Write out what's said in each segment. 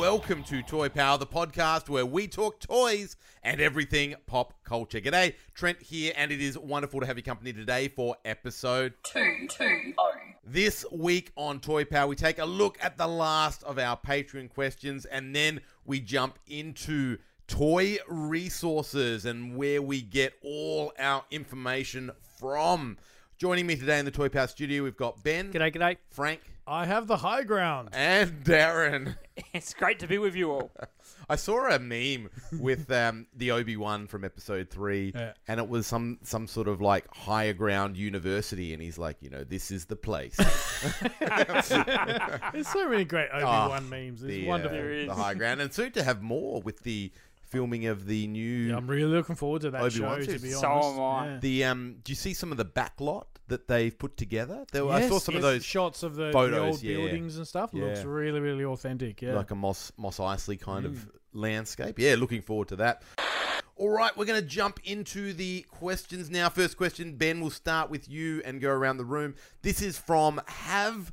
Welcome to Toy Power, the podcast where we talk toys and everything pop culture. G'day, Trent here, and it is wonderful to have your company today for episode two, two, oh. This week on Toy Power, we take a look at the last of our Patreon questions and then we jump into toy resources and where we get all our information from. Joining me today in the Toy Power studio, we've got Ben, G'day, g'day. Frank, I have the high ground. and Darren. It's great to be with you all. I saw a meme with um, the Obi Wan from Episode Three, Yeah. and it was some some sort of like higher ground university, and he's like, you know, this is the place. There's so many great Obi Wan memes. It's the, uh, wonderful. the high ground, and soon to have more with the filming of the new. Yeah, I'm really looking forward to that Obi-Wan show. too. To be So honest, am I. Yeah. the um, do you see some of the backlot that they've put together? There, I saw Yes, some of those shots of the, the old yeah. buildings and stuff. Looks really, really authentic. Yeah. like a Mos Mos Eisley kind of Mm. landscape. Yeah, looking forward to that. All right, we're going to jump into the questions now. First question, Ben, we'll start with you and go around the room. This is from Have.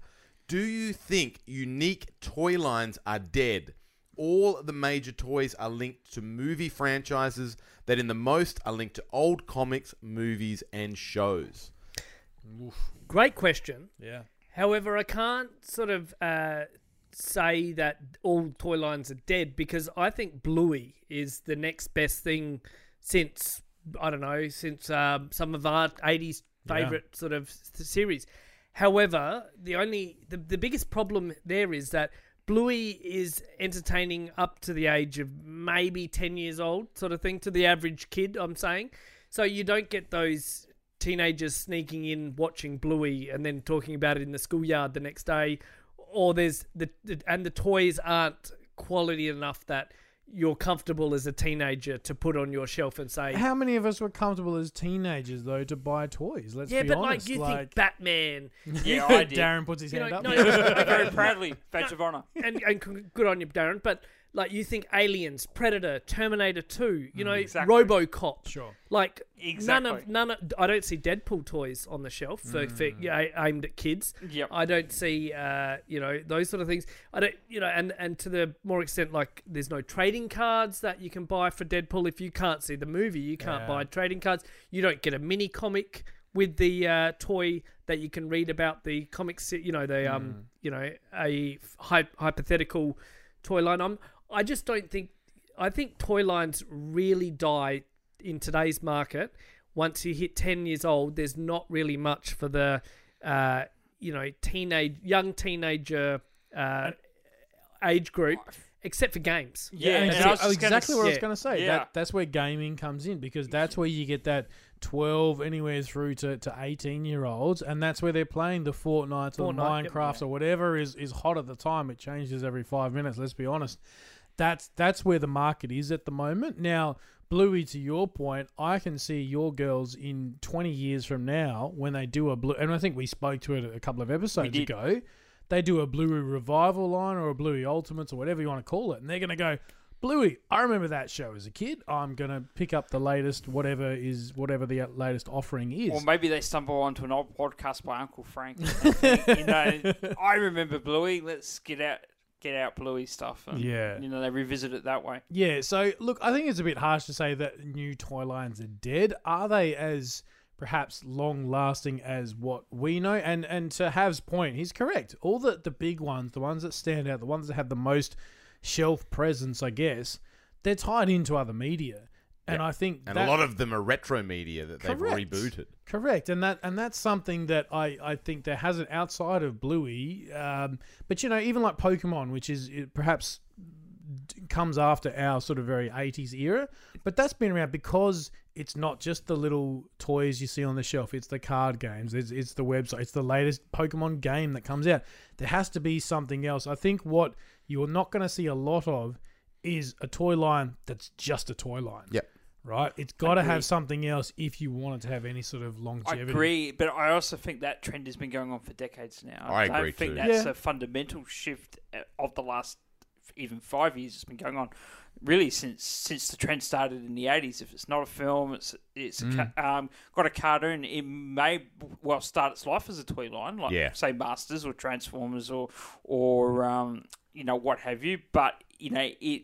Do you think unique toy lines are dead? All the major toys are linked to movie franchises that, in the most, are linked to old comics, movies, and shows. Great question. yeah. However, I can't sort of uh, say that all toy lines are dead because I think Bluey is the next best thing since I don't know since um, some of our '80s favorite sort of s- series. However, the only the, the biggest problem there is that Bluey is entertaining up to the age of maybe 10 years old, sort of thing, to the average kid, I'm saying. So you don't get those teenagers sneaking in watching Bluey and then talking about it in the schoolyard the next day. Or there's the, and the toys aren't quality enough that you're comfortable as a teenager to put on your shelf and say, How many of us were comfortable as teenagers though to buy toys? Let's yeah, be but honest. like you think Batman Yeah, I did. Darren puts his You hand know, up. no, Very proudly, badge of honor. and, and good on you, Darren. But like you think Aliens, Predator, Terminator Two, you know, Exactly. RoboCop. Sure. Like none of none of I don't see Deadpool toys on the shelf for, for yeah, aimed at kids. Yep. I don't see uh, you know those sort of things. I don't you know and and to the more extent like there's no trading cards that you can buy for Deadpool if you can't see the movie. You can't Yeah. buy trading cards. You don't get a mini comic with the uh, toy that you can read about the comics. You know the um you know a hy- hypothetical toy line. I'm I just don't think I think toy lines really die in today's market. Once you hit ten years old, there's not really much for the uh, you know teenage young teenager uh, age group, except for games. Yeah, and and see, I gonna exactly what I was going to say. Yeah. That that's where gaming comes in because that's where you get that 12 anywhere through to, to 18 year olds and that's where they're playing the Fortnites or the Fortnite, yep. Minecrafts or whatever is, is hot at the time. It changes every five minutes, let's be honest. That's that's where the market is at the moment. Now, Bluey, to your point, I can see your girls in 20 years from now when they do a blue, and I think we spoke to it a couple of episodes ago. They do a Bluey revival line or a Bluey Ultimates or whatever you want to call it, and they're going to go, Bluey, I remember that show as a kid. I'm going to pick up the latest, whatever is whatever the uh, latest offering is. Or maybe they stumble onto an old podcast by Uncle Frank. think, you know, I remember Bluey. Let's get out, get out Bluey stuff. And, Yeah. You know, they revisit it that way. Yeah, so look, I think it's a bit harsh to say that new toy lines are dead. Are they as perhaps long lasting as what we know? And and to Hav's point, he's correct. All the the big ones, the ones that stand out, the ones that have the most shelf presence, I guess, they're tied into other media. And I think And that- a lot of them are retro media that they've rebooted. Correct, and that and that's something that I, I think there hasn't outside of Bluey. Um, but you know, even like Pokemon, which is perhaps comes after our sort of very 80s era, but that's been around because it's not just the little toys you see on the shelf. It's the card games. It's, it's the website. It's the latest Pokemon game that comes out. There has to be something else. I think what you're not going to see a lot of is a toy line that's just a toy line. Yep. Right? It's got to have something else if you want it to have any sort of longevity. I agree, but I also think that trend has been going on for decades now. I don't agree think too. that's Yeah. a fundamental shift uh, of the last even five years. It's been going on really since since the trend started in the eighties. If it's not a film, it's it's a Mm. ca- um, got a cartoon. It may well start its life as a toy line, like Yeah. say Masters or Transformers or or um, you know what have you. But you know it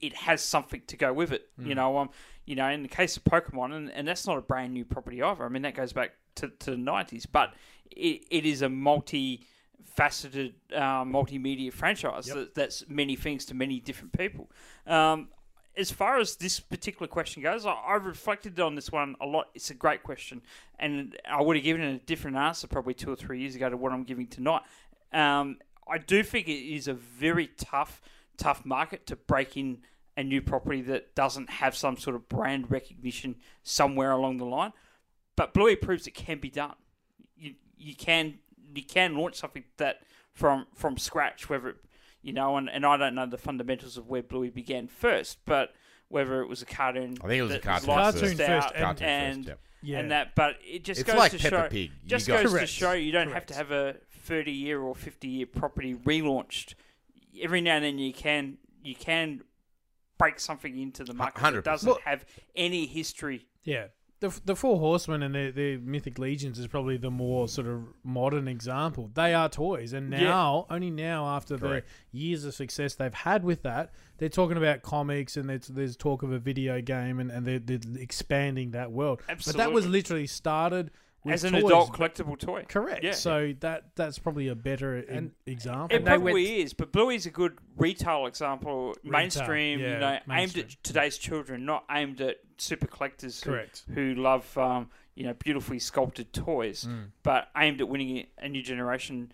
it has something to go with it. You know, um, you know, in the case of Pokemon, and, and that's not a brand new property either. I mean, that goes back to, to the nineties, but it, it is a multi-faceted, uh, multimedia franchise that, that's many things to many different people. Um, as far as this particular question goes, I, I've reflected on this one a lot. It's a great question, and I would have given it a different answer probably two or three years ago to what I'm giving tonight. Um, I do think it is a very tough, tough market to break in a new property that doesn't have some sort of brand recognition somewhere along the line. But Bluey proves it can be done. You you can you can launch something that from from scratch, whether it, you know, and, and I don't know the fundamentals of where Bluey began first, but whether it was a cartoon, I think it was a that cartoon Cartoon first, out and- Cartoon and, first, yep. Yeah. and that, but it just It's goes like to Peppa show, Pig. You just goes Correct. to show you don't have to have a thirty year or fifty year property relaunched. Every now and then you can you can break something into the market that 100%. doesn't Well- have any history. Yeah. The, the Four Horsemen and their, their Mythic Legions is probably the more sort of modern example. They are toys, and Yeah. now, only now, after Correct. the years of success they've had with that, they're talking about comics and there's, there's talk of a video game and, and they're, they're expanding that world. Absolutely. But that was literally started with As an toys. adult collectible toy. Correct. Yeah. So that that's probably a better And- example. It probably went- is, but Bluey's a good retail example, mainstream, yeah, you know, mainstream. aimed at today's children, not aimed at super collectors who, Correct. who love, um, you know, beautifully sculpted toys, Mm. but aimed at winning a new generation.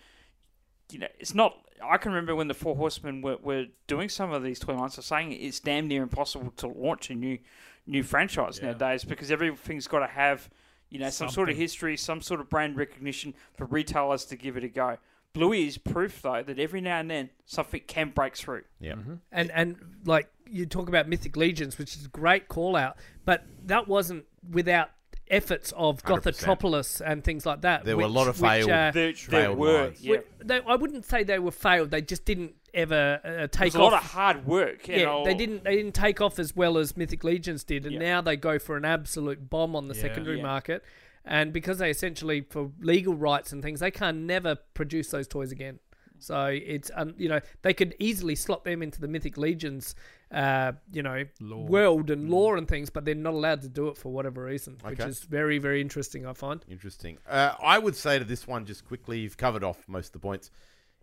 You know, it's not. I can remember when the Four Horsemen were, were doing some of these toy lines. I was saying it's damn near impossible to launch a new new franchise Yeah. nowadays because everything's got to have, you know, some sort of history, some sort of brand recognition for retailers to give it a go. Bluey is proof, though, that every now and then something can break through. Yeah. And and like you talk about Mythic Legions, which is a great call out, but that wasn't without efforts of 100%. Gothitropolis and things like that. There were a lot of which, uh, There, there were, lines. yeah. they, I wouldn't say they were failed. They just didn't ever uh, It take off. a lot of hard work. you yeah, know. they didn't. They didn't take off as well as Mythic Legions did, and Yeah. now they go for an absolute bomb on the Yeah. secondary Yeah. market. And because they essentially, for legal rights and things, they can never produce those toys again. So it's um, you know they could easily slot them into the Mythic Legions, uh, you know, Lore. world and lore and things, but they're not allowed to do it for whatever reason, which is very very interesting. I find. Interesting. Uh, I would say to this one, just quickly, you've covered off most of the points.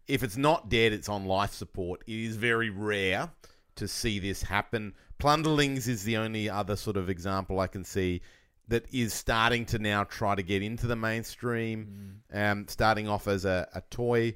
If it's not dead, it's on life support. It is very rare to see this happen. Plunderlings is the only other sort of example I can see that is starting to now try to get into the mainstream, um, starting off as a, a toy.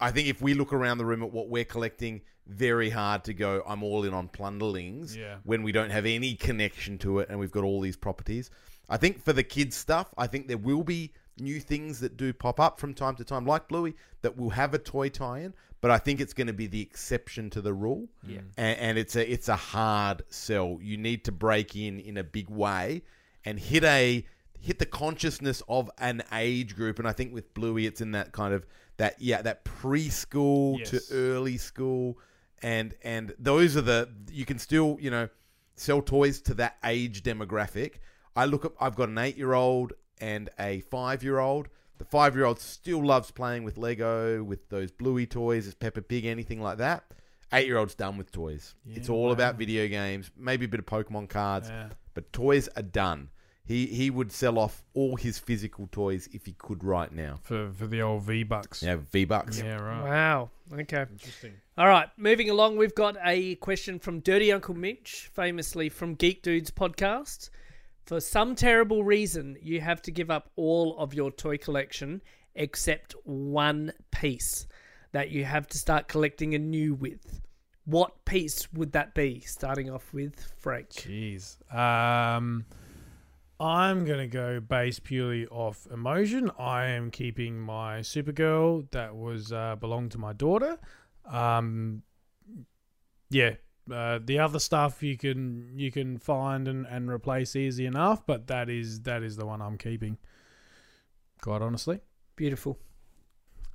I think if we look around the room at what we're collecting, very hard to go, I'm all in on Plunderlings Yeah. when we don't have any connection to it and we've got all these properties. I think for the kids stuff, I think there will be new things that do pop up from time to time, like Bluey, that will have a toy tie-in. But I think it's going to be the exception to the rule, Yeah. and, and it's a it's a hard sell. You need to break in in a big way and hit a hit the consciousness of an age group. And I think with Bluey, it's in that kind of that yeah that preschool Yes. to early school, and and those are the you can still you know sell toys to that age demographic. I look at I've got an eight year old and a five year old. The five year old still loves playing with Lego, with those Bluey toys, as Peppa Pig, anything like that. Eight year old's done with toys. it's all wow. about video games, maybe a bit of Pokemon cards, Yeah. but toys are done. He he would sell off all his physical toys if he could right now. for for the old V Bucks. Yeah, V Bucks. Yeah, right. Wow. Okay. Interesting. All right, moving along, we've got a question from Dirty Uncle Mitch, famously from Geek Dudes podcast. For some terrible reason, you have to give up all of your toy collection except one piece that you have to start collecting anew with. what piece would that be? Starting off with Frank. Jeez. Um, I'm gonna go based purely off emotion. I am keeping my Supergirl that was uh, belonged to my daughter. Um, yeah. Uh, the other stuff you can you can find and, and replace easy enough, but that is that is the one I'm keeping. Quite honestly, Beautiful.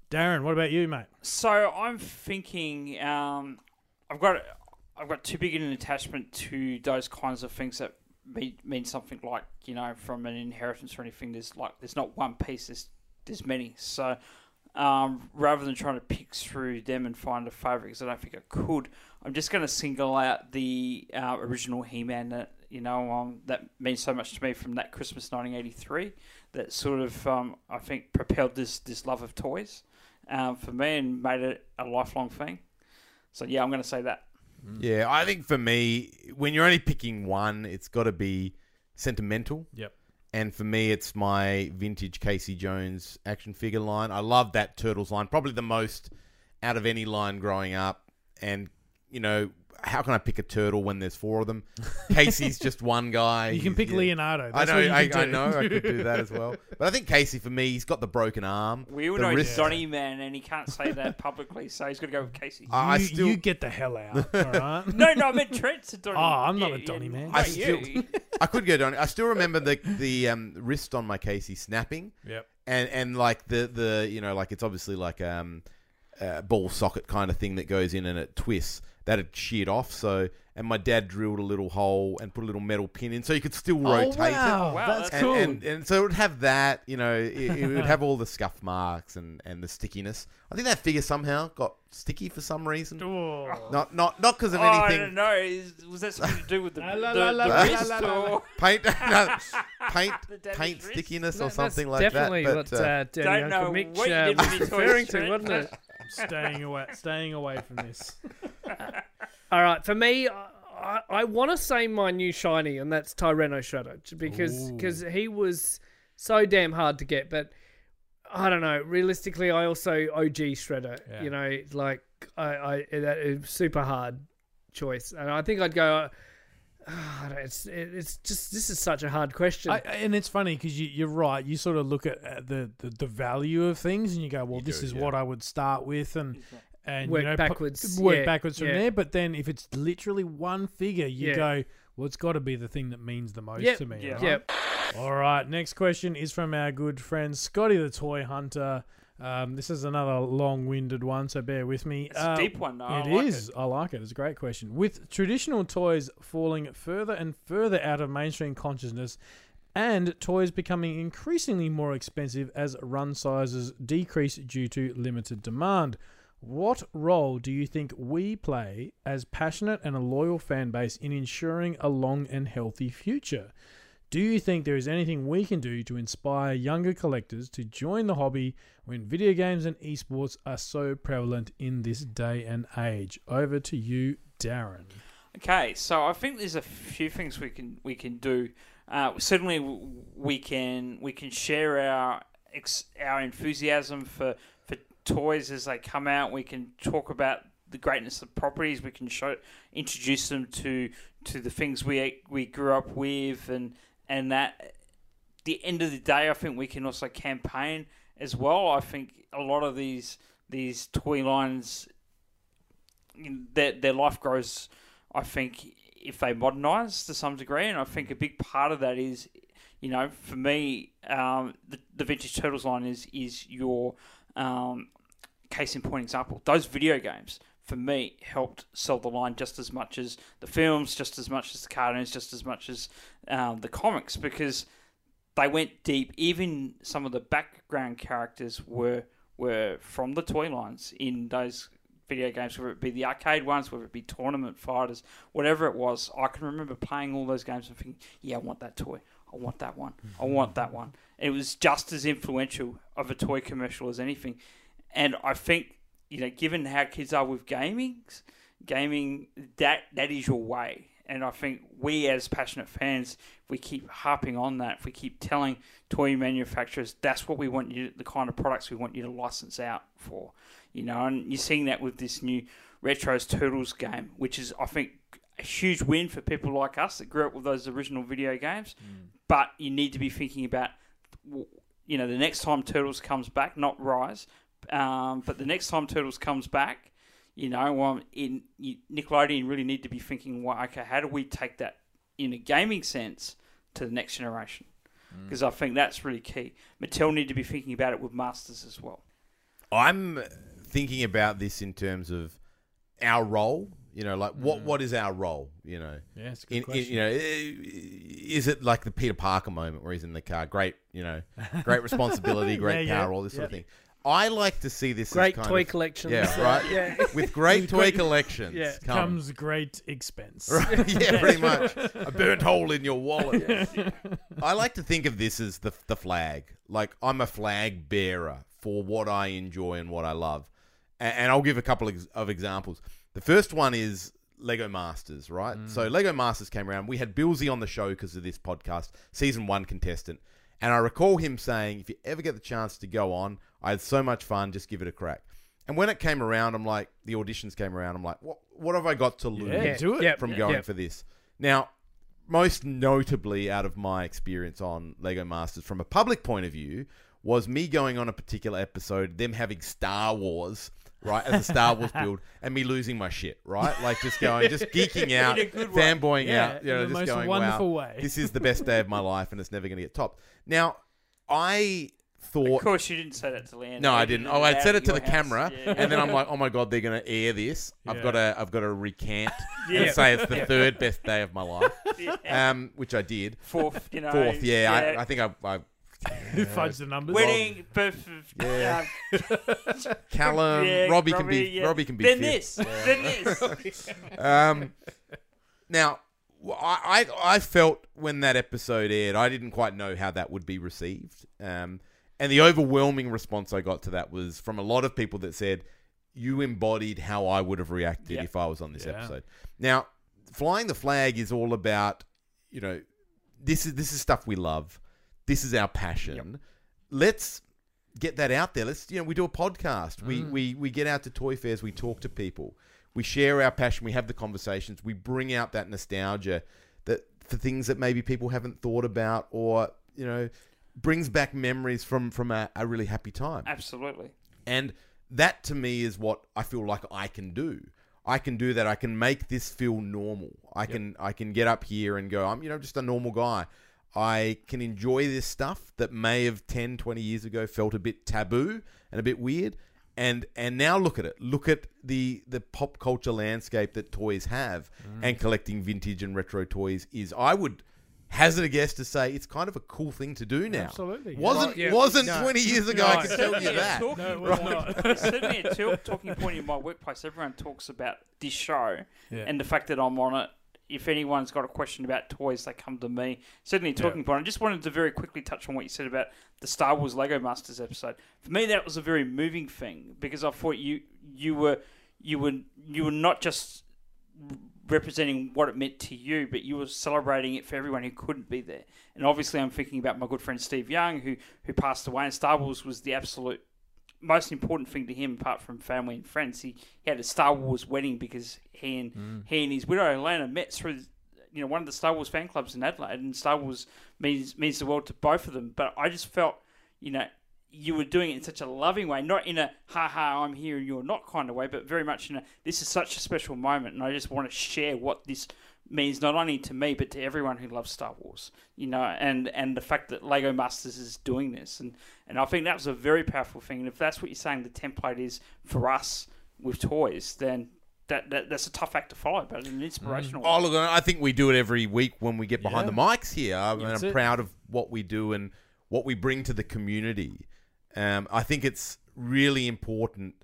Darren, what about you, mate? So I'm thinking, um, I've got I've got too big an attachment to those kinds of things that mean, mean something like you know from an inheritance or anything. There's like there's not one piece. There's there's many. So um, rather than trying to pick through them and find a favourite, because I don't think I could, I'm just going to single out the uh, original He-Man that you know um, that means so much to me from that Christmas 1983. That sort of um, I think propelled this this love of toys um, for me and made it a lifelong thing. So yeah, I'm going to say that. Yeah, I think for me, when you're only picking one, it's got to be sentimental. Yep. And for me, it's my vintage Casey Jones action figure line. I love that Turtles line, probably the most out of any line growing up. And, you know, how can I pick a turtle when there's four of them? Casey's just one guy. You can pick Yeah. Leonardo. I That's know, what you I, can I do. know, I could do that as well. But I think Casey, for me, he's got the broken arm. We all the know he's wrist- Donny Man, and he can't say that publicly, so he's got to go with Casey. I, I you, still, you get the hell out. All right. no, no, I meant Trent's a Donny. Oh, I'm not Yeah, a Donny yeah, man. I still- you. I could go down. I still remember the the um, wrist on my Casey snapping. Yep. and and like the the you know like it's obviously like um a ball socket kind of thing that goes in and it twists that had sheared off so and my dad drilled a little hole and put a little metal pin in so you could still rotate oh, wow. Wow, That's that's- it cool. and, and and so it would have that you know it, it would have all the scuff marks and and the stickiness i think that figure somehow got sticky for some reason Oh. not not not because of Oh, I anything don't know. Is, was that something to do with the, La, la, the, la, wrist or- paint no, paint paint wrist? stickiness That- or something like that's that definitely but, what uh, uh, Dirty Don't Uncle know Mitch what you uh, was with your toys, referring to, wasn't it? staying away, staying away from this. All right, for me, I, I, I want to say my new shiny, and that's Tyranno Shredder, because because he was so damn hard to get. But I don't know. Realistically, I also OG Shredder. Yeah. You know, like I, I that is super hard choice, and I think I'd go. Uh, I don't- it's it's just this is such a hard question. I, and it's funny because you, you're right. You sort of look at uh, the, the, the value of things and you go, well, You this do, is yeah. what I would start with, and and Work you know, pu- backwards, work yeah, backwards from yeah. there. But then if it's literally one figure, you Yeah. go, well, it's got to be the thing that means the most Yep, to me. yeah. right? yep. All right. Next question is from our good friend Scotty the Toy Hunter. Um, this is another long-winded one, so bear with me. It's a Uh, deep one, though. I like is. I like it. It's a great question. With traditional toys falling further and further out of mainstream consciousness and toys becoming increasingly more expensive as run sizes decrease due to limited demand, what role do you think we play as passionate and a loyal fan base in ensuring a long and healthy future? Do you think there is anything we can do to inspire younger collectors to join the hobby when video games and esports are so prevalent in this day and age? Over to you, Darren. Okay, so I think there's a few things we can we can do. Uh, certainly, we can we can share our our enthusiasm for for toys as they come out. We can talk about the greatness of properties. We can show introduce them to to the things we we grew up with, and and that. The end of the day, I think we can also campaign as well. I think a lot of these these toy lines, their their life grows I think if they modernise to some degree, and I think a big part of that is, you know, for me, um, the, the vintage turtles line is is your um, case in point example. Those video games for me helped sell the line just as much as the films, just as much as the cartoons, just as much as um, the comics because they went deep. Even some of the background characters were were from the toy lines in those video games, whether it be the arcade ones, whether it be tournament fighters, whatever it was. I can remember playing all those games and thinking, "Yeah, I want that toy. I want that one. I want that one." It was just as influential of a toy commercial as anything, and I think you know, given how kids are with gaming, gaming that that is your way. And I think we, as passionate fans, if we keep harping on that, if we keep telling toy manufacturers that's what we want you, the kind of products we want you to license out for, you know, and you're seeing that with this new Retros Turtles game, which is, I think, a huge win for people like us that grew up with those original video games. Mm. But you need to be thinking about, you know, the next time Turtles comes back, not Rise, um, but the next time Turtles comes back, you know, um, in you, Nickelodeon really need to be thinking, well, okay, how do we take that in a gaming sense to the next generation? Because I think that's really key. Mattel need to be thinking about it with Masters as well. I'm thinking about this in terms of our role. You know, like what what is our role? You know, Yeah, it's a good in, in, you know, is it like the Peter Parker moment where he's in the car? Great, you know, great responsibility, great Yeah, yeah. power, all this sort of thing. I like to see this Great as kind toy of, collections. Yeah, uh, right. yeah. With great toy collections, Yeah. come. Comes great expense. Right, yeah, pretty much. A burnt hole in your wallet. I like to think of this as the the flag. Like I'm a flag bearer for what I enjoy and what I love. And, and I'll give a couple ex- of examples. The first one is Lego Masters, right? So mm. Lego Masters came around. We had Billsy on the show because of this podcast, season one contestant. And I recall him saying, if you ever get the chance to go on, I had so much fun, just give it a crack. And when it came around, I'm like, the auditions came around, I'm like, what, what have I got to lose? Yeah, do it. From going Yep. for this. Now, most notably out of my experience on Lego Masters from a public point of view was me going on a particular episode, them having Star Wars, right, as a Star Wars build, and me losing my shit, right? Like just going, just geeking out, In a good way. fanboying Yeah, out, you know, just going, wonderful wow, way. this is the best day of my life and it's never going to get topped. Now, I thought Of course, you didn't say that to Leanne. no, I didn't. Oh, I out said it to the house. camera, Yeah. and then I'm like, "Oh my god, they're gonna air this. I've got to, I've got to recant Yeah. and say it's the third best day of my life." Um, which I did. fourth, you know, Fourth, yeah. I, I think I, I Fudge the numbers. Winning, birth, Yeah. yeah, Callum, yeah, Robbie can be, yeah. Robbie can be. Then fifth. this, then this. Um, now, I felt when that episode aired, I didn't quite know how that would be received. Um, and the overwhelming response I got to that was from a lot of people that said, "You embodied how I would have reacted Yeah. if I was on this Yeah. episode." Now, flying the flag is all about, you know, this is this is stuff we love. This is our passion. Let's get that out there. Let's you know we do a podcast. We mm. we we get out to toy fairs. We talk to people. We share our passion. We have the conversations. We bring out that nostalgia that for things that maybe people haven't thought about, or you know, brings back memories from from a, a really happy time. Absolutely. And that to me is what I feel like I can do. I can do that. I can make this feel normal. I can I can get up here and go, I'm you know just a normal guy. I can enjoy this stuff that may have 10, 20 years ago felt a bit taboo and a bit weird. And and now look at it. Look at the the pop culture landscape that toys have mm. and collecting vintage and retro toys is I would hazard a guess to say it's kind of a cool thing to do now. Absolutely, yeah. Wasn't Well, yeah. wasn't No. 20 years ago, I No. can tell you that. talking No, it was point. It's certainly a til- talking point in my workplace. Everyone talks about this show Yeah. and the fact that I'm on it. If anyone's got a question about toys, they come to me. Certainly talking point. I just wanted to very quickly touch on what you said about the Star Wars Lego Masters episode. For me, that was a very moving thing because I thought you you were you were you were not just representing what it meant to you, but you were celebrating it for everyone who couldn't be there. And obviously, I'm thinking about my good friend Steve Young, who who passed away. And Star Wars was the absolute most important thing to him, apart from family and friends. He, he had a Star Wars wedding because he and mm. he and his widow Elena met through. You know, one of the Star Wars fan clubs in Adelaide, and Star Wars means means the world to both of them. But I just felt, you know, you were doing it in such a loving way, not in a ha ha I'm here and you're not kind of way, but very much in a this is such a special moment, and I just want to share what this means not only to me but to everyone who loves Star Wars. You know, and and the fact that Lego Masters is doing this, and and I think that was a very powerful thing. And if that's what you're saying, the template is for us with toys, then. That, that, that's a tough act to follow, but an inspirational. Oh, look, I think we do it every week when we get behind Yeah. the mics here. I mean, I'm it. proud of what we do and what we bring to the community. Um, I think it's really important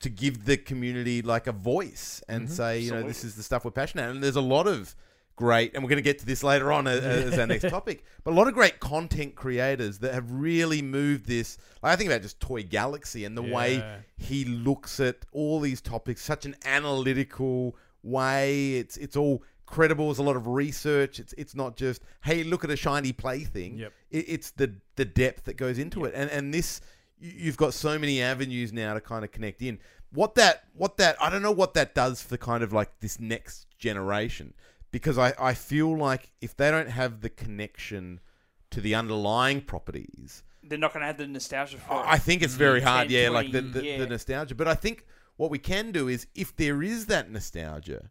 to give the community like a voice and mm-hmm. say, you know, this is the stuff we're passionate. about. And there's a lot of great, and we're going to get to this later on as, as our next topic, but a lot of great content creators that have really moved this. Like I think about just Toy Galaxy and the way he looks at all these topics, such an analytical way. It's it's all credible. There's a lot of research. It's it's not just hey, look at a shiny plaything. Yep. It, it's the the depth that goes into it, and and this you've got so many avenues now to kind of connect in. What that what that I don't know what that does for kind of like this next generation because I I feel like if they don't have the connection to the underlying properties, They're not going to have the nostalgia for it. I think it's very Mm, hard, 10, yeah, like the, the, yeah. the nostalgia. But I think what we can do is if there is that nostalgia,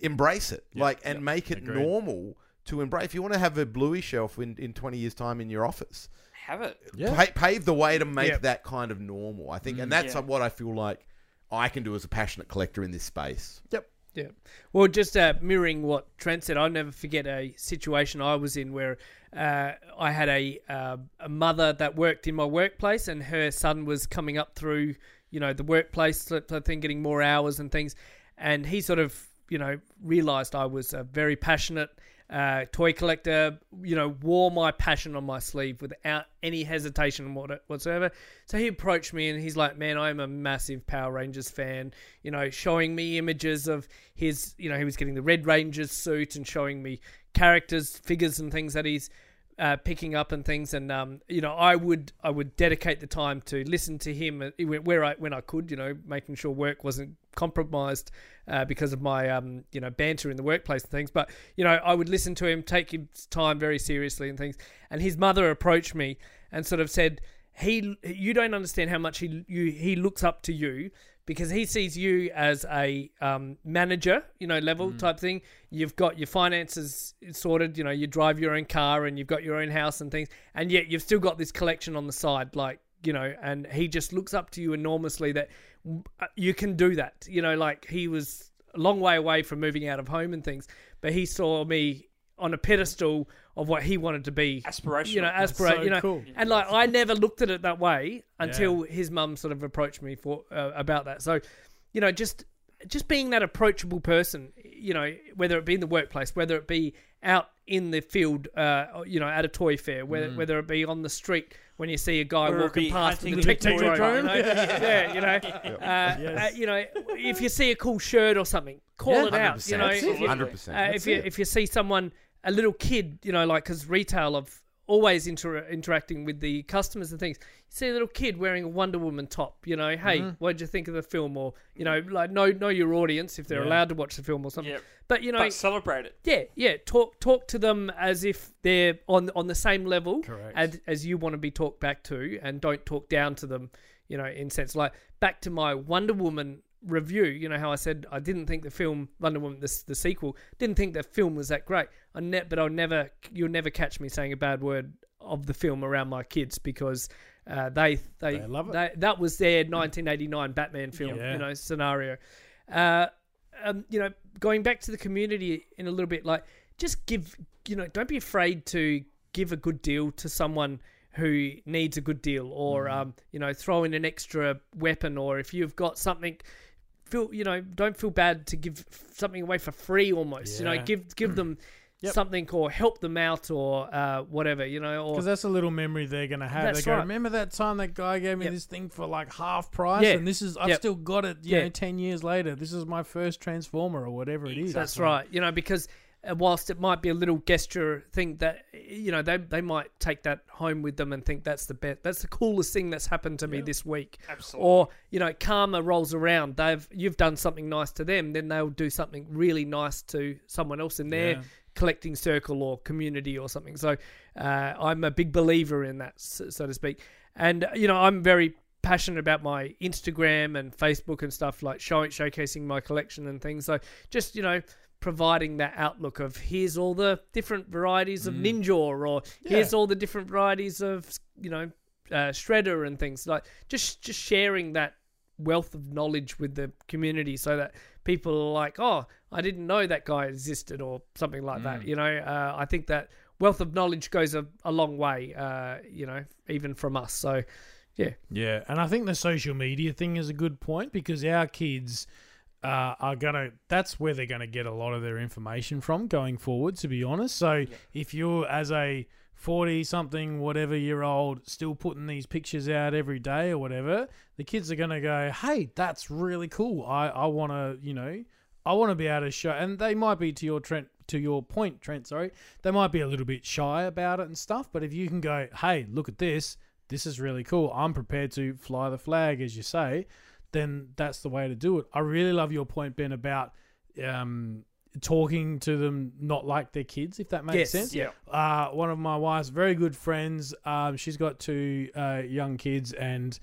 embrace it, like, and make it Agreed. normal to embrace. If you want to have a bluey shelf in, in 20 years' time in your office, have it. Yeah. pa- pave the way to make Yeah. that kind of normal, I think. and that's Yeah. what I feel like I can do as a passionate collector in this space. Yep. Yeah. Well, just uh, mirroring what Trent said, I'll never forget a situation I was in where uh, I had a uh, a mother that worked in my workplace, and her son was coming up through, you know, the workplace. I think getting more hours and things, and he sort of, you know, realised I was a very passionate uh, toy collector. You know, wore my passion on my sleeve without any hesitation what- whatsoever. So he approached me and he's like, "Man, I'm a massive Power Rangers fan." You know, showing me images of his. You know, he was getting the Red Rangers suit and showing me characters, figures, and things that he's uh, picking up and things. And um, you know, I would I would dedicate the time to listen to him uh, where I when I could. You know, making sure work wasn't compromised uh, because of my um, you know banter in the workplace and things. But you know, I would listen to him, take his time very seriously and things. And his mother approached me and sort of said, "He, you don't understand how much he you, he looks up to you." Because he sees you as a um, manager, you know, level type thing. You've got your finances sorted, you know, you drive your own car and you've got your own house and things, and yet you've still got this collection on the side, like you know. And he just looks up to you enormously that uh, you can do that. You know, like he was a long way away from moving out of home and things, but he saw me on a pedestal of what he wanted to be. Aspirational. You know, aspirate. so you know, cool. and like I never looked at it that way until his mum sort of approached me for uh, about that. So, you know, just just being that approachable person, you know, whether it be in the workplace, whether it be out in the field, uh, you know, at a toy fair, whether whether it be on the street when you see a guy Or walking past with a hunting the drone, drone. you know, yeah, you know, uh, Yes. uh, you know, if you see a cool shirt or something, call Yeah, it out. You know, That's if you, Hundred percent. uh, if you if you see someone, a little kid, you know, like because retail of always inter- interacting with the customers and things. You see a little kid wearing a Wonder Woman top, you know, hey, Mm-hmm. what did you think of the film? Or you know, like know know your audience if they're Yeah. allowed to watch the film or something. Yep. But you know, But celebrate it. yeah, yeah. Talk talk to them as if they're on on the same level Correct. as as you want to be talked back to, and don't talk down to them. You know, in sense like back to my Wonder Woman review. You know how I said I didn't think the film Wonder Woman the, the sequel didn't think the film was that great. I ne- but I'll never you'll never catch me saying a bad word of the film around my kids because. Uh, they, they They love it. they- that was their 1989 Batman film, Yeah. you know, scenario. Uh, um, you know, going back to the community in a little bit, like just give, you know, don't be afraid to give a good deal to someone who needs a good deal, or um, you know, throw in an extra weapon, or if you've got something, feel, you know, don't feel bad to give something away for free, almost. You know, give give them. Yep. Something or help them out or uh, whatever, you know, Because that's a little memory they're gonna have. They go, right. remember that time that guy gave me Yep. this thing for like half price, Yeah. and this is I've Yep. still got it. You Yeah. know, ten years later, this is my first Transformer or whatever it is. That's right. You know, because uh, whilst it might be a little gesture thing that you know they they might take that home with them and think that's the best, that's the coolest thing that's happened to me this week. Absolutely. Or you know, karma rolls around. They've you've done something nice to them, then they'll do something really nice to someone else in their Yeah. collecting circle or community or something. So uh, I'm a big believer in that, so, so to speak. And you know, I'm very passionate about my Instagram and Facebook and stuff like showing showcasing my collection and things. So just you know. Providing that outlook of here's all the different varieties of Ninja, or here's all the different varieties of you know uh, Shredder and things like just just sharing that wealth of knowledge with the community so that people are like, oh, I didn't know that guy existed or something like that. You know, uh, I think that wealth of knowledge goes a, a long way, uh, you know, even from us. So, yeah. Yeah, and I think the social media thing is a good point because our kids uh, are gonna. That's where they're gonna get a lot of their information from going forward. To be honest, so if you're as a forty something, whatever year old, still putting these pictures out every day or whatever, the kids are gonna go, "Hey, that's really cool. I I want to, you know." I want to be able to show, and they might be to your Trent, to your point, Trent. Sorry, they might be a little bit shy about it and stuff. But if you can go, hey, look at this, this is really cool. I'm prepared to fly the flag, as you say. Then that's the way to do it. I really love your point, Ben, about um, talking to them not like their kids, if that makes Yes, sense. yeah. Uh, one of my wife's very good friends. Um, she's got two uh, young kids and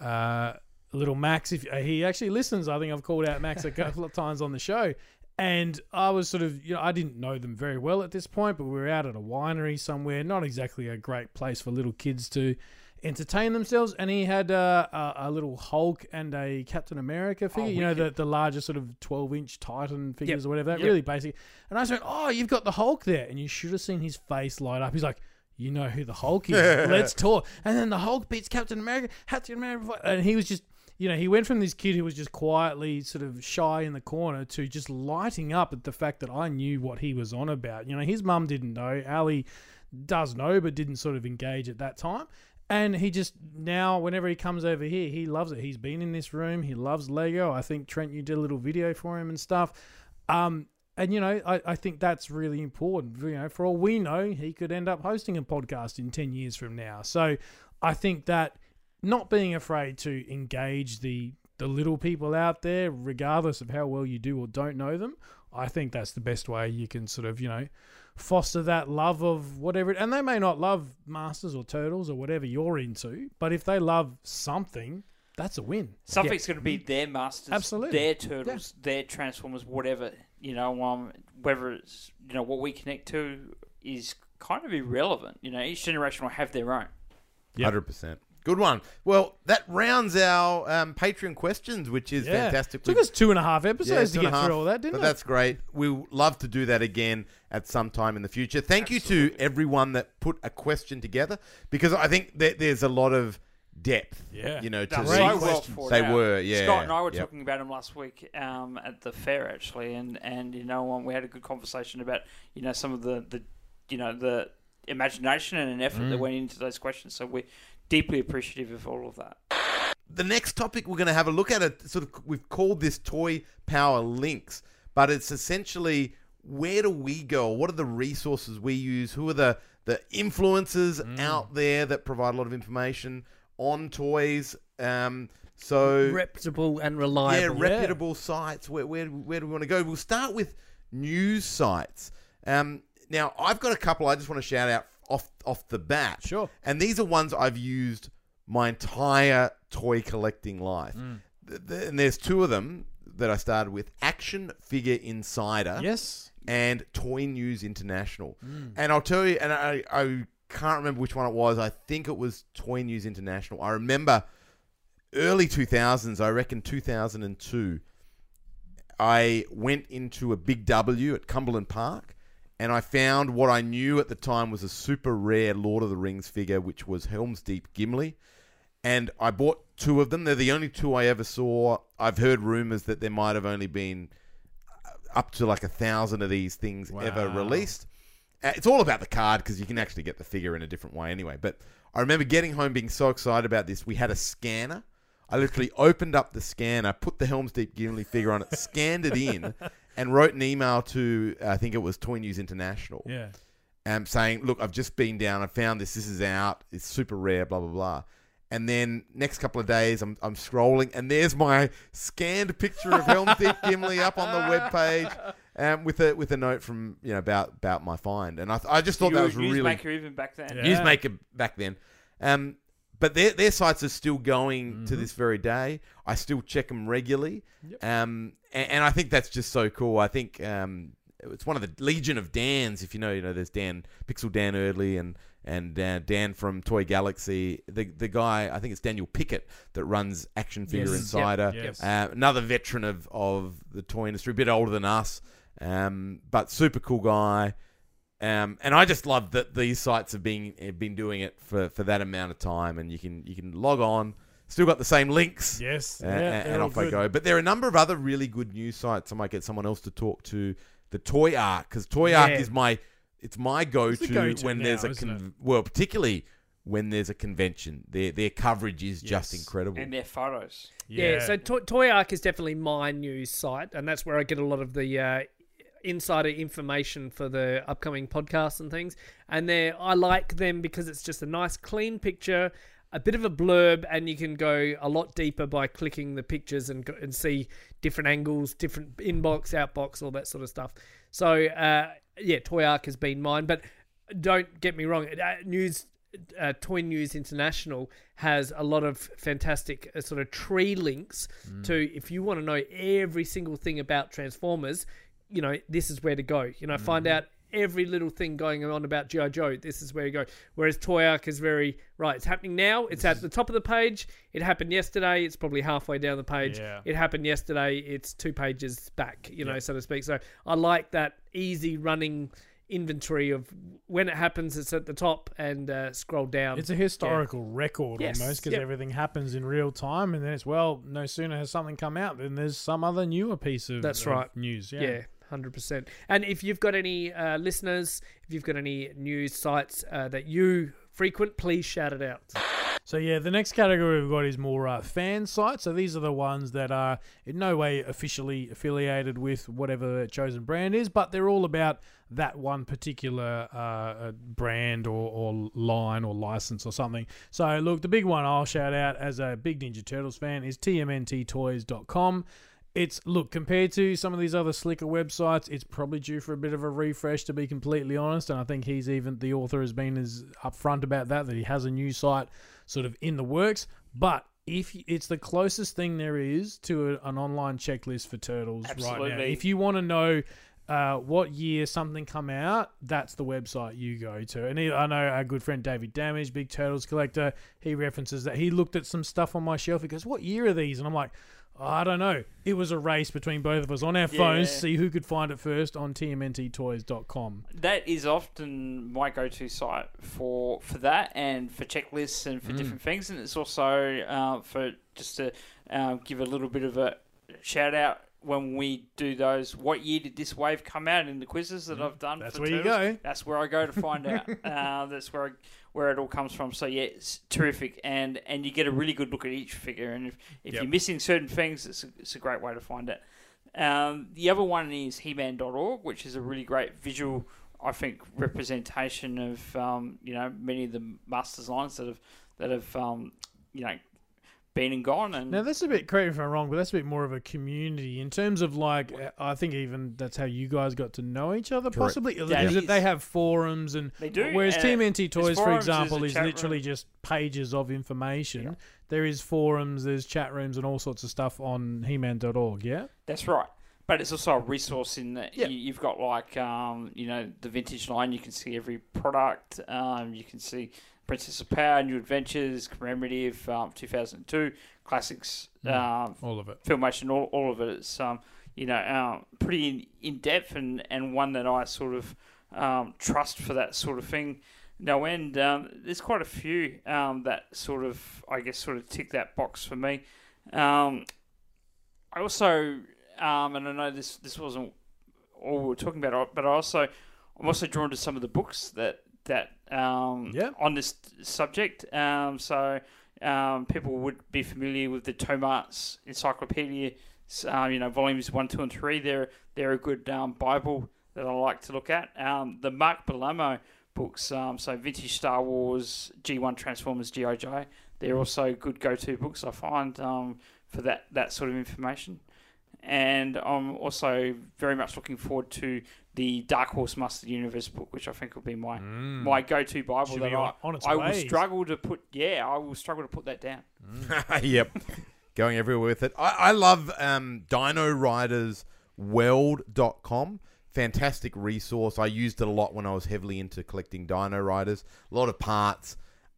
uh, little Max. If uh, he actually listens, I think I've called out Max a couple of times on the show. And I was sort of, you know, I didn't know them very well at this point, but we were out at a winery somewhere, not exactly a great place for little kids to entertain themselves. And he had uh, a, a little Hulk and a Captain America figure, you know, the, the larger sort of 12 inch Titan figures or whatever, that really basic. And I said, Oh, you've got the Hulk there. And you should have seen his face light up. He's like, You know who the Hulk is. Let's talk. And then the Hulk beats Captain America, Captain America. And he was just you know, he went from this kid who was just quietly sort of shy in the corner to just lighting up at the fact that I knew what he was on about. You know, his mum didn't know. Ali does know, but didn't sort of engage at that time. And he just now, whenever he comes over here, he loves it. He's been in this room. He loves Lego. I think Trent, you did a little video for him and stuff. Um, and you know, I, I think that's really important. You know, for all we know, he could end up hosting a podcast in ten years from now. So I think that not being afraid to engage the the little people out there, regardless of how well you do or don't know them, I think that's the best way you can sort of you know foster that love of whatever. And they may not love masters or turtles or whatever you're into, but if they love something, that's a win. Something's going to be their masters, Absolutely. their turtles, their transformers, whatever. You know, um, whether it's you know what we connect to is kind of irrelevant. You know, each generation will have their own. Hundred percent. Good one. Well, that rounds our um, Patreon questions, which is Yeah. fantastic. Took We- us two and a half episodes two to and get a through all that, didn't but it? that's great. We would love to do that again at some time in the future. Thank you to everyone that put a question together because I think that there's a lot of depth. Yeah. you know, to They're so well questions. thought They out. were, yeah. Scott and I were Yep. talking about them last week um, at the fair actually, and and you know um, we had a good conversation about you know some of the the you know the imagination and an effort Mm. that went into those questions. So we're deeply appreciative of all of that. the next topic we're going to have a look at it sort of we've called this toy power links but it's essentially where do we go? What are the resources we use? Who are the the influencers out there that provide a lot of information on toys? Um so reputable and reliable, yeah reliable. reputable sites. Where, where where do we want to go? We'll start with news sites. Um now i've got a couple i just want to shout out off off the bat Sure. and these are ones i've used my entire toy collecting life Mm. Th- th- and there's two of them that i started with action figure insider Yes. and Toy News International. Mm. And I'll tell you, and I, I can't remember which one it was. I think it was Toy News International. I remember early 2000s, I reckon 2002, I went into a Big W at Cumberland Park and I found what I knew at the time was a super rare Lord of the Rings figure, which was Helm's Deep Gimli. And I bought two of them. They're the only two I ever saw. I've heard rumors that there might have only been up to like a thousand of these things ever released. Uh, It's all about the card because you can actually get the figure in a different way anyway. But I remember getting home being so excited about this. We had a scanner. I literally opened up the scanner, put the Helm's Deep Gimli figure on it, scanned it in, and wrote an email to I think it was Toy News International Yeah. um, saying, "Look, I've just been down. I found this. This is out. It's super rare. Blah blah blah." And then next couple of days, I'm, I'm scrolling, and there's my scanned picture of Helm's Deep Gimli up on the webpage, um, with a with a note from you know about about my find. And I, th- I just thought you that was a really newsmaker even back then. Yeah. newsmaker back then. Um, but their their sites are still going to this very day. I still check them regularly. Um, and, and I think that's just so cool. I think um, it's one of the Legion of Dans. If you know, you know, there's Dan Pixel Dan Eardley and and uh, Dan from Toy Galaxy. The the guy, I think it's Daniel Pickett that runs Action Figure Yes. Insider. Yep. Yes. Uh, another veteran of of the toy industry, a bit older than us, um, but super cool guy. Um, and I just love that these sites have been have been doing it for, for that amount of time, and you can you can log on, still got the same links, Yes. uh, yeah, and, they're off I go. But there are a number of other really good news sites. I might get someone else to talk to the Toyark because Toyark Yeah. is my it's my go to go-to when now, there's a con- well, particularly when there's a convention. Their their coverage is just incredible. and their photos. Yeah, so to- Toyark is definitely my news site, and that's where I get a lot of the uh, insider information for the upcoming podcasts and things. And they I like them because it's just a nice, clean picture, a bit of a blurb, and you can go a lot deeper by clicking the pictures and go, and see different angles, different inbox, outbox, all that sort of stuff. So uh, yeah, Toyark has been mine, but don't get me wrong, uh, news. Uh, Toy News International has a lot of fantastic uh, sort of tree links to if you want to know every single thing about Transformers, you know, this is where to go. You know, find out every little thing going on about G.I. Joe. This is where you go. Whereas Toyark is very, right, it's happening now. It's at the top of the page. It happened yesterday. It's probably halfway down the page. Yeah. It happened yesterday. It's two pages back, you know, so to speak. So I like that easy running inventory of when it happens, it's at the top and uh, scroll down. It's a historical record Yes, almost because yep. everything happens in real time, and then it's well, no sooner has something come out than there's some other newer piece of That's of right. news. Yeah. Yeah, hundred percent. And if you've got any uh, listeners, if you've got any news sites uh, that you frequent, please shout it out. So yeah, the next category we've got is more uh, fan sites. So these are the ones that are in no way officially affiliated with whatever chosen brand is, but they're all about that one particular uh, uh, brand or, or line or license or something. So look, the big one I'll shout out as a big Ninja Turtles fan is tmnttoys.com. It's look compared to some of these other slicker websites, it's probably due for a bit of a refresh to be completely honest. And I think he's even the author has been as upfront about that that he has a new site sort of in the works. But if it's the closest thing there is to a, an online checklist for turtles right now, if you want to know uh, what year something come out, that's the website you go to. And he, I know our good friend David Damage, big turtles collector, he references that he looked at some stuff on my shelf. He goes, "What year are these?" And I'm like. "Oh, I don't know. It was a race between both of us on our phones, Yeah. see who could find it first on tmnttoys.com. That is often my go-to site for for that and for checklists and Mm. for different things, and it's also uh, for just to uh, give a little bit of a shout out when we do those. What year did this wave come out in the quizzes that I've done? Mm. That's for where you Turtles? go. That's where I go to find out. uh, that's where I, where it all comes from. So yeah, it's terrific, and and you get a really good look at each figure. And if, if Yep. you're missing certain things, it's a, it's a great way to find it. Um, the other one is He-Man.org, which is a really great visual, I think, representation of um, you know many of the masters lines that have that have um, you know been and gone. And Now that's a bit correct me if I'm wrong, but that's a bit more of a community in terms of like uh, I think even that's how you guys got to know each other, Correct. possibly. That Is it is- they have forums and They do, Whereas and TMNT there's Toys, for example, there's is literally room. just pages of information. Yeah. There is forums, there's chat rooms, and all sorts of stuff on He-Man.org. Yeah. That's right. But it's also a resource in that Yeah. you, you've got like um, you know the vintage line. You can see every product. Um, you can see Princess of Power, New Adventures, commemorative, um, 2002 classics, um, All of it. filmation, all, all of it. It's um, you know um, pretty in, in depth and, and one that I sort of um, trust for that sort of thing. No end. Um, there's quite a few um, that sort of I guess sort of tick that box for me. Um, I also um, and I know this this wasn't all we were talking about, but I also I'm also drawn to some of the books that that um, Yeah. on this subject. Um, so um, people would be familiar with the Tomart's Encyclopedia. Uh, you know, volumes one, two, and three. They're they're a good um, Bible that I like to look at. Um, the Mark Bellomo books, um, so vintage Star Wars, G1 Transformers, GI Joe. They're also good go-to books I find um, for that that sort of information. And I'm also very much looking forward to the Dark Horse Masters Universe book, which I think will be my my go-to Bible Should that I, on- on its I will struggle to put. Yeah, I will struggle to put that down. yep. Going everywhere with it. I, I love um, Dino Riders World.com. Fantastic resource. I used it a lot when I was heavily into collecting Dino Riders. A lot of parts,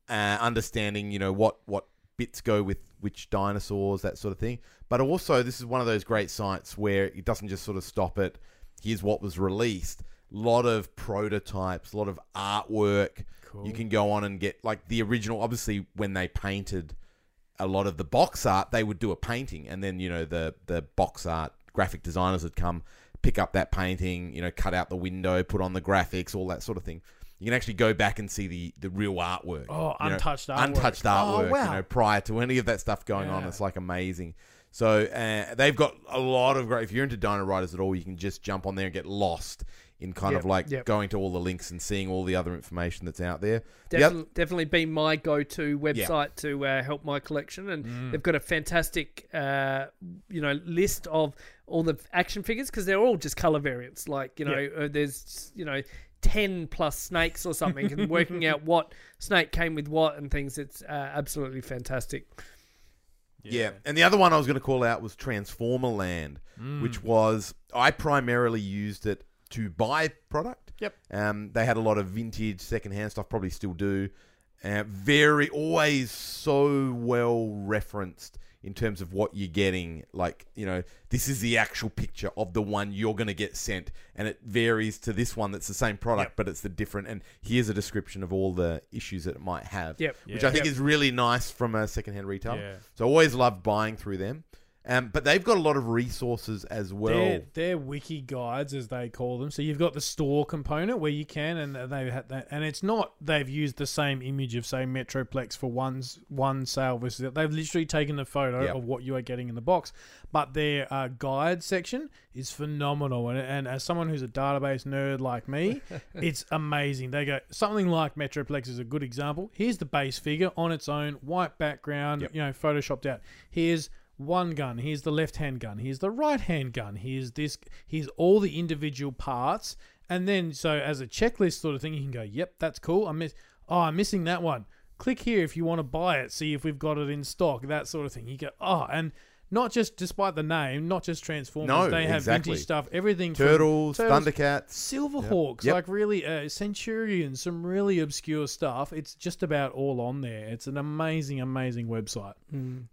uh, understanding, you know, what, what bits go with which dinosaurs, that sort of thing. But also, this is one of those great sites where it doesn't just sort of stop at here's what was released. A lot of prototypes, a lot of artwork. You can go on and get like the original. Obviously, when they painted a lot of the box art, they would do a painting, and then you know the the box art graphic designers would come pick up that painting, you know, cut out the window, put on the graphics, all that sort of thing. You can actually go back and see the the real artwork. Oh, you know, untouched artwork. untouched Oh, wow. You know, prior to any of that stuff going on, it's like amazing. So uh, they've got a lot of great. If you're into Dino Riders at all, you can just jump on there and get lost in kind Yep, of like yep. going to all the links and seeing all the other information that's out there. The oth- Definitely, definitely been my go-to website to uh, help my collection, and Mm. they've got a fantastic, uh, you know, list of all the action figures because they're all just color variants. Like you know, uh, there's you know. 10 plus snakes or something and working out what snake came with what and things it's uh, absolutely fantastic Yeah. And the other one I was going to call out was Transformer Land, Mm. which was I primarily used it to buy product. Yep. Um, they had a lot of vintage secondhand stuff, probably still do. Uh, very always so well referenced in terms of what you're getting. Like you know, this is the actual picture of the one you're going to get sent, and it varies to this one that's the same product, but it's the different. And here's a description of all the issues that it might have. Yep. Which Yeah. I think Yep. is really nice from a secondhand retailer. Yeah. So I always love buying through them. Um, but they've got a lot of resources as well. They're, they're wiki guides, as they call them. So you've got the store component where you can, and they that, and it's not they've used the same image of say Metroplex for one's one sale versus the- they've literally taken the photo Yep. of what you are getting in the box. But their uh, guide section is phenomenal, and, and as someone who's a database nerd like me, it's amazing. They go something like Metroplex is a good example. Here's the base figure on its own, white background, Yep. you know, photoshopped out. Here's one gun. Here's the left hand gun. Here's the right hand gun. Here's this. Here's all the individual parts. And then, so as a checklist sort of thing, you can go, "Yep, that's cool. I'm miss. Oh, I'm missing that one. Click here if you want to buy it. See if we've got it in stock. That sort of thing. You go, oh, and not just despite the name, not just Transformers. No, they have exactly. vintage stuff. Everything from Turtles, Turtles, Thundercats. Silverhawks, Yep. like really uh, Centurions, some really obscure stuff. It's just about all on there. It's an amazing, amazing website.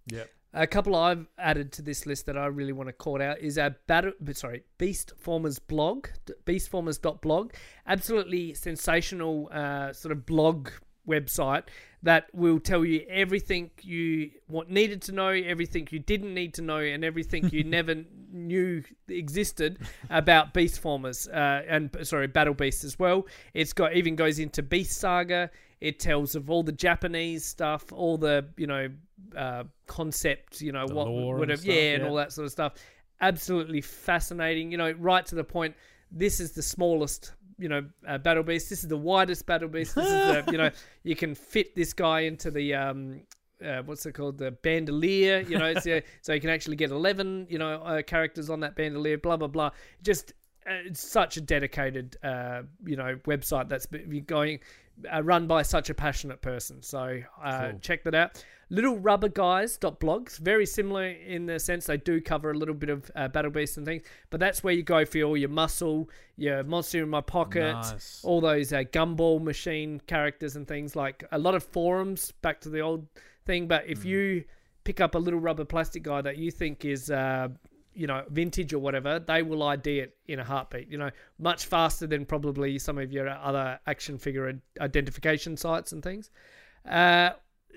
Yep. A couple I've added to this list that I really want to call out is our battle, sorry, Beastformers blog, beastformers.blog. Absolutely sensational uh, sort of blog website that will tell you everything you what needed to know, everything you didn't need to know, and everything you never knew existed about Beastformers uh, and sorry, Battle Beast as well. It's got even goes into Beast Saga. It tells of all the Japanese stuff, all the you know uh, concept, you know The what, and whatever, stuff, yeah, and all that sort of stuff. Absolutely fascinating. You know, right to the point. This is the smallest, you know, uh, battle beast. This is the widest battle beast. This is the, you know, you can fit this guy into the um, uh, what's it called, the bandolier. You know, so, so you can actually get eleven, you know, uh, characters on that bandolier. Blah blah blah. Just uh, it's such a dedicated, uh, you know, website that's be- going uh, run by such a passionate person. So uh, check that out. LittleRubberGuys.blog. blogs, very similar in the sense they do cover a little bit of uh, Battle Beast and things, but that's where you go for all your muscle, your monster in my pocket, Nice. all those uh, gumball machine characters and things. Like a lot of forums back to the old thing. But if you pick up a little rubber plastic guy that you think is uh, you know, vintage or whatever, they will ID it in a heartbeat. You know, much faster than probably some of your other action figure identification sites and things. Uh,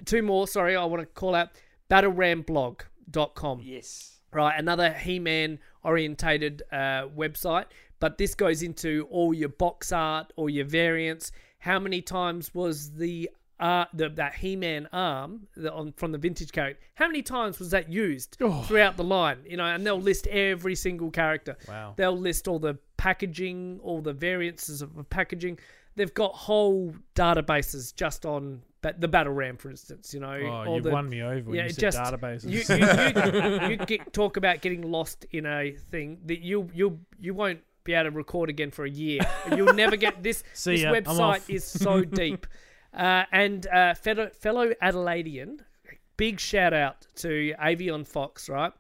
two more, sorry, I want to call out battleramblog.com. Yes. Right, another He-Man orientated uh, website, but this goes into all your box art or your variants. How many times was the uh, the, that He-Man arm the, on, from the vintage character? How many times was that used Oh. throughout the line? You know, and they'll list every single character. Wow. They'll list all the packaging, all the variances of the packaging. They've got whole databases just on ba- the battle ram, for instance. You know, oh, you've the, won me over yeah, you said just databases. you, you, you, you get, talk about getting lost in a thing that you you you won't be able to record again for a year. You'll never get this. See this ya, website is so deep. Uh, and uh, fellow, fellow Adelaidean, big shout out to Avion Fox. Right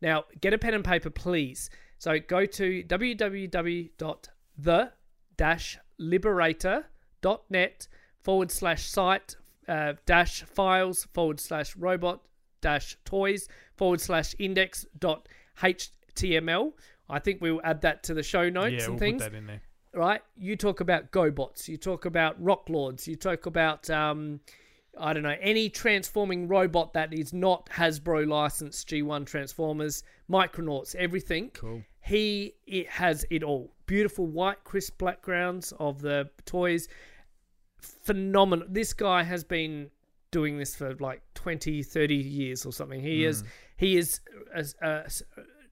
now, get a pen and paper, please. So go to www.the-liberator.net forward slash site uh, dash files forward slash robot dash toys forward slash index dot html. I think we'll add that to the show notes yeah, and we'll things put that in there. right? You talk about GoBots, you talk about Rock Lords, you talk about um, I don't know any transforming robot that is not Hasbro licensed G1 Transformers, Micronauts, everything. Cool. He it has it all. Beautiful white, crisp backgrounds of the toys. phenomenal. This guy has been doing this for like 20, 30 years or something. He is he is as uh, s-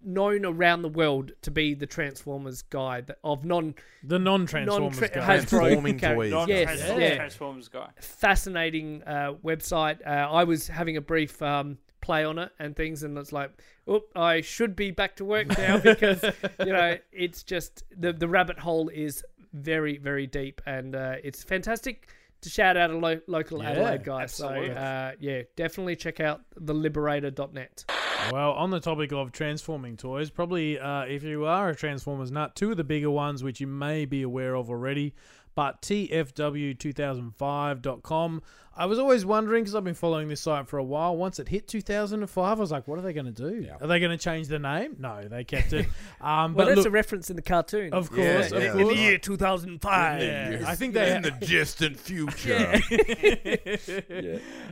known around the world to be the Transformers guy that, of non The non-Transformers non guy. Hasbro Transforming toys. Yes, Transformers, yeah Transformers guy. fascinating uh, website. Uh, I was having a brief um, play on it and things, and it's like, oh, I should be back to work now because you know it's just the the rabbit hole is very very deep, and uh, it's fantastic to shout out a lo- local Yeah, Adelaide guy. absolutely. So uh, yeah, definitely check out theliberator.net. Well, on the topic of transforming toys, probably uh, if you are a Transformers nut, two of the bigger ones which you may be aware of already, but TFW2005.com. I was always wondering because I've been following this site for a while. Once it hit 2005, I was like, what are they going to do? Are they going to change the name? No, they kept it. Um, Well, but that's look, a reference in the cartoon. of course, Yeah, of yeah, course. in the year 2005. Yeah, I think they in the distant future.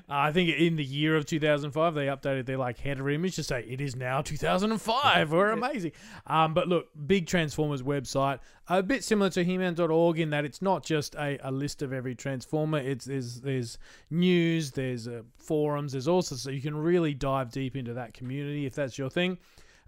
I think in the year of 2005, they updated their like header image to say it is now 2005. We're amazing. Um, but look, big Transformers website, a bit similar to He-Man.org in that it's not just a, a list of every Transformer. It's there's there's news, there's uh, forums, there's also so you can really dive deep into that community if that's your thing.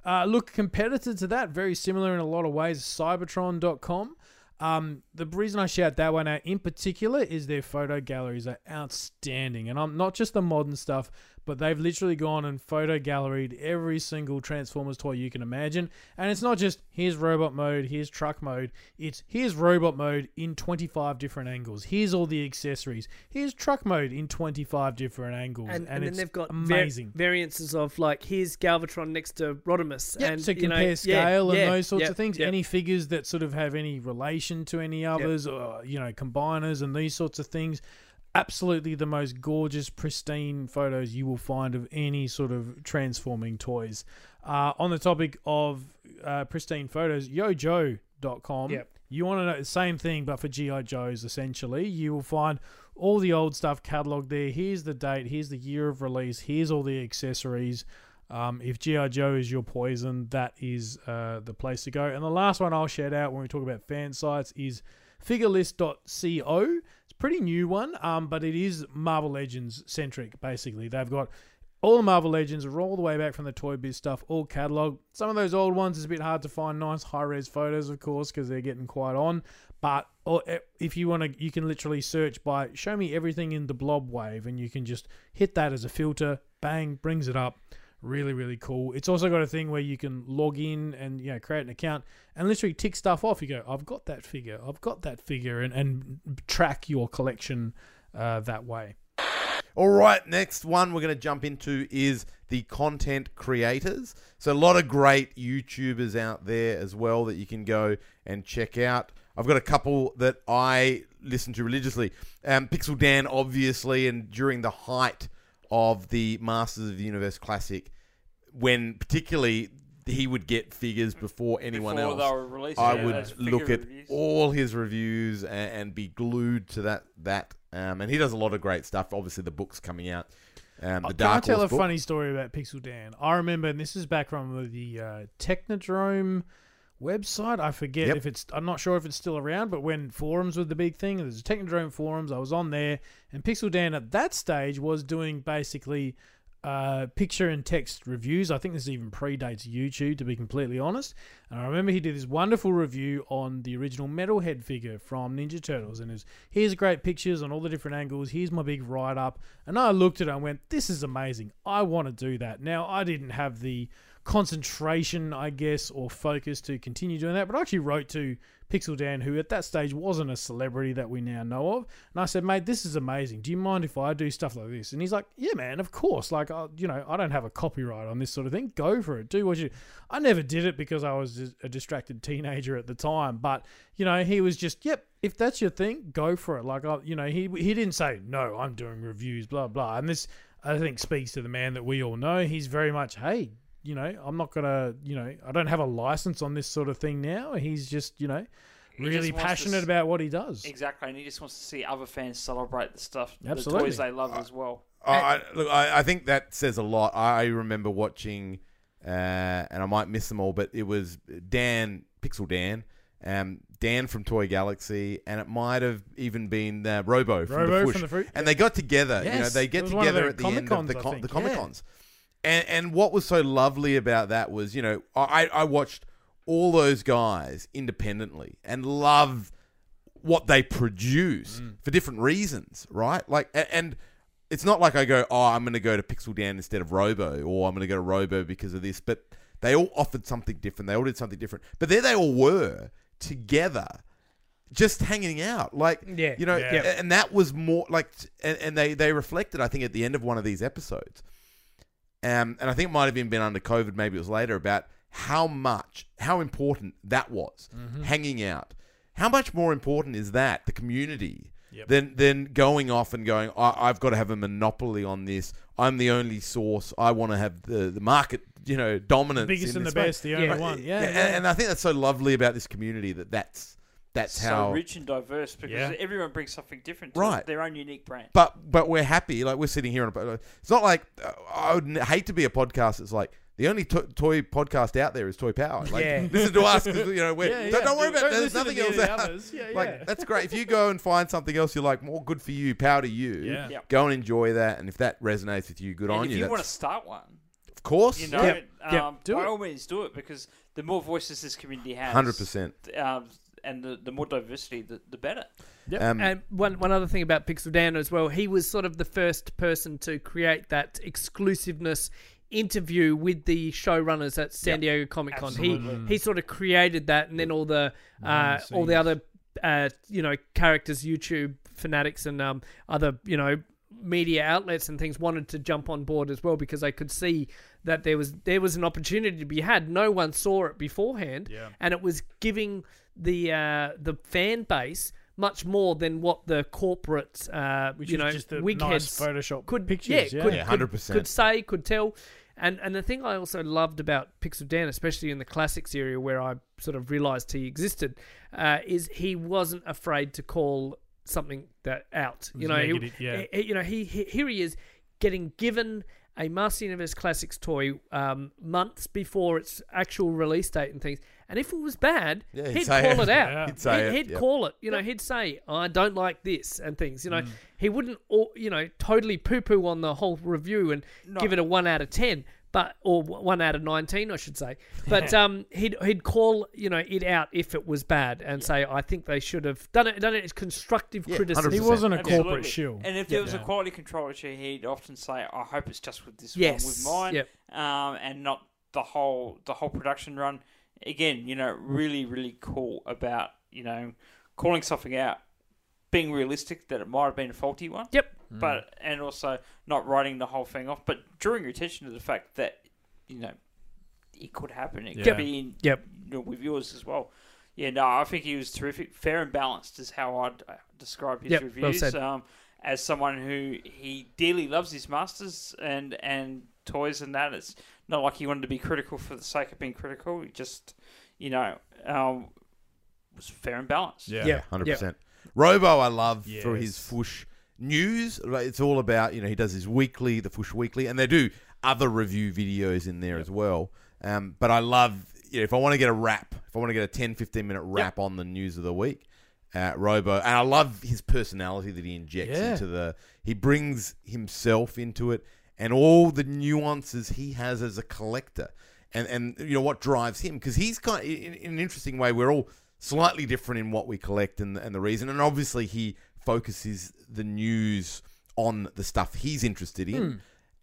Uh, look, competitor to that, very similar in a lot of ways, Seibertron.com. Um, the reason I shout that one out in particular is their photo galleries are outstanding, and I'm not just the modern stuff, but they've literally gone and photo galleried every single Transformers toy you can imagine. And it's not just here's robot mode, here's truck mode. It's here's robot mode in 25 different angles. Here's all the accessories. Here's truck mode in 25 different angles, and, and, then it's they've got amazing. variances of like here's Galvatron next to Rodimus, Yep, and to you compare know, yeah, scale and yeah, those sorts yeah, of things. yeah. Any figures that sort of have any relation to any others, or you know, combiners and these sorts of things. Absolutely, the most gorgeous, pristine photos you will find of any sort of transforming toys. Uh, on the topic of uh, pristine photos, yojoe.com. Yep. You want to know the same thing, but for GI Joes, essentially, you will find all the old stuff cataloged there. Here's the date. Here's the year of release. Here's all the accessories. Um, if GI Joe is your poison, that is uh, the place to go. And the last one I'll shout out when we talk about fan sites is figurelist.co. Pretty new one, um, but it is Marvel Legends centric. Basically, they've got all the Marvel Legends all the way back from the Toy Biz stuff, all catalog. Some of those old ones is a bit hard to find nice high res photos, of course, because they're getting quite on. But eh, if you want to, you can literally search by "show me everything in the blob wave," and you can just hit that as a filter. Bang, brings it up. Really, really cool. It's also got a thing where you can log in and you know create an account and literally tick stuff off. You go, I've got that figure, I've got that figure, and and track your collection uh, that way. All right, next one we're going to jump into is the content creators. So a lot of great YouTubers out there as well that you can go and check out. I've got a couple that I listen to religiously. Um, Pixel Dan, obviously, and during the height of the Masters of the Universe Classic, when particularly he would get figures before anyone Before else. they I yeah, would look at reviews. all his reviews and, and be glued to that. That um, and he does a lot of great stuff. Obviously, the book's coming out. Um, the Can I tell Horse a book. funny story about Pixel Dan? I remember, and this is back from the uh, Technodrome website. I forget Yep. if it's. I'm not sure if it's still around, but when forums were the big thing, there's a Technodrome forums. I was on there, and Pixel Dan at that stage was doing basically uh, picture and text reviews. I think this even predates YouTube, to be completely honest. And I remember he did this wonderful review on the original Metalhead figure from Ninja Turtles, and it was here's great pictures on all the different angles. Here's my big write up, and I looked at it and went, "This is amazing. I want to do that." Now I didn't have the concentration, I guess, or focus to continue doing that, but I actually wrote to Pixel Dan, who at that stage wasn't a celebrity that we now know of. And I said, mate, this is amazing. Do you mind if I do stuff like this? And he's like, yeah, man, of course. Like, I, you know, I don't have a copyright on this sort of thing. Go for it. Do what you. I never did it because I was a distracted teenager at the time. But you know, he was just, yep. If that's your thing, go for it. Like, I, you know, he he didn't say no. I'm doing reviews, blah blah. And this, I think, speaks to the man that we all know. He's very much, hey, you know, I'm not gonna, you know, I don't have a license on this sort of thing now. He's just, you know, He really just wants to passionate about what he does. Exactly, and he just wants to see other fans celebrate the stuff, Absolutely. the toys they love as well. I, I- look, I, I think that says a lot. I remember watching, uh, and I might miss them all, but it was Dan, Pixel Dan, um, Dan from Toy Galaxy, and it might have even been uh, Robo from Robo the Fwoosh. from the Fruit, and they got together. You know, they get was one of together at the end of the, Comic-Cons, I con- think, the. Comic Cons. And, and what was so lovely about that was, you know, I, I watched all those guys independently and love what they produce Mm. for different reasons, right? Like, and it's not like I go, oh, I'm going to go to Pixel Dan instead of Robo, or I'm going to go to Robo because of this. But they all offered something different. They all did something different. But there they all were together, just hanging out. Like, Yeah. you know, Yeah. and that was more like, and, and they they reflected, I think, at the end of one of these episodes, um, and I think it might have even been under COVID, maybe it was later, about how much, how important that was, Mm-hmm. hanging out. How much more important is that the community Yep. than than going off and going? I, I've got to have a monopoly on this. I'm the only source. I want to have the the market, you know, dominance. The biggest and the way. best, the only Yeah. one. Yeah, and, yeah. and I think that's so lovely about this community that that's that's so how rich and diverse because Yeah. everyone brings something different to Right. their own unique brand. but but we're happy. Like we're sitting here on a. It's not like uh, I would hate to be a podcast that's like the only to- toy podcast out there is Toy Power. Like Yeah. listen to us 'cause, you know we're, Yeah, don't, don't worry about Don't there's nothing else the out. others. Yeah, Like that's great. If you go and find something else, you're like, well, good for you, power to you. Yeah. Yep. Go and enjoy that, and if that resonates with you, good and on if you. If you want to start one, of course, you know, Yep. Yep. Um, Do by it. all means do it because the more voices this community has, hundred percent. And the, the more diversity, the, the better. Um, And one one other thing about Pixel Dan as well, he was sort of the first person to create that exclusiveness interview with the showrunners at San Diego Comic Con. He he sort of created that, and then all the uh, all the other uh, you know characters, YouTube fanatics, and um, other you know media outlets and things wanted to jump on board as well because they could see that there was there was an opportunity to be had. No one saw it beforehand, Yeah. and it was giving the uh, the fan base much more than what the corporate uh, Which you is know just the wig nice heads Photoshop could pictures. yeah, Yeah, could, Yeah, 100%. could say could tell. And and the thing I also loved about Pixel Dan, especially in the classics area where I sort of realised he existed, uh, is he wasn't afraid to call something that out. You was know, he- yeah. he- you know, he, he here he is getting given a Master Universe Classics toy um, months before its actual release date and things. And if it was bad, Yeah, he'd he'd call it. it out. Yeah. He'd say it, He'd yep. call it. You know, he'd say, "I don't like this" and things. You Mm. know, he wouldn't, all, you know, totally poo-poo on the whole review and No. give it a one out of ten, but or one out of nineteen, I should say. But um, he'd he'd call you know it out if it was bad and say, "I think they should have done it." Done it as constructive Yeah, criticism. He 100%. wasn't a Absolutely. corporate shill. And if there was Yeah. a quality control issue, he'd often say, "I hope it's just with this Yes. one, with mine, Yep. um, and not the whole the whole production run." Again, you know, really, really cool about you know calling something out, being realistic that it might have been a faulty one, Yep. but and also not writing the whole thing off, but drawing your attention to the fact that you know it could happen. It Yeah. could be in, Yep. you know, with yours as well. Yeah, no, I think he was terrific. Fair and balanced is how I'd uh, describe his Yep, well reviews. said. um, as someone who he dearly loves his masters and and toys and that, it's not like he wanted to be critical for the sake of being critical. He just, you know, um, was fair and balanced. Yeah. Yeah. hundred percent. Robo, I love for his Yes. Fwoosh news. It's all about you know he does his weekly, the Fwoosh Weekly, and they do other review videos in there as well. Um, but I love you know, if I want to get a wrap, if I want to get a 10, 15 minute wrap on the news of the week. Uh, Robo, and I love his personality that he injects Yeah. into the. He brings himself into it, and all the nuances he has as a collector, and and you know what drives him because he's kind in, in an interesting way. We're all slightly different in what we collect and and the reason, and obviously he focuses the news on the stuff he's interested in. Hmm.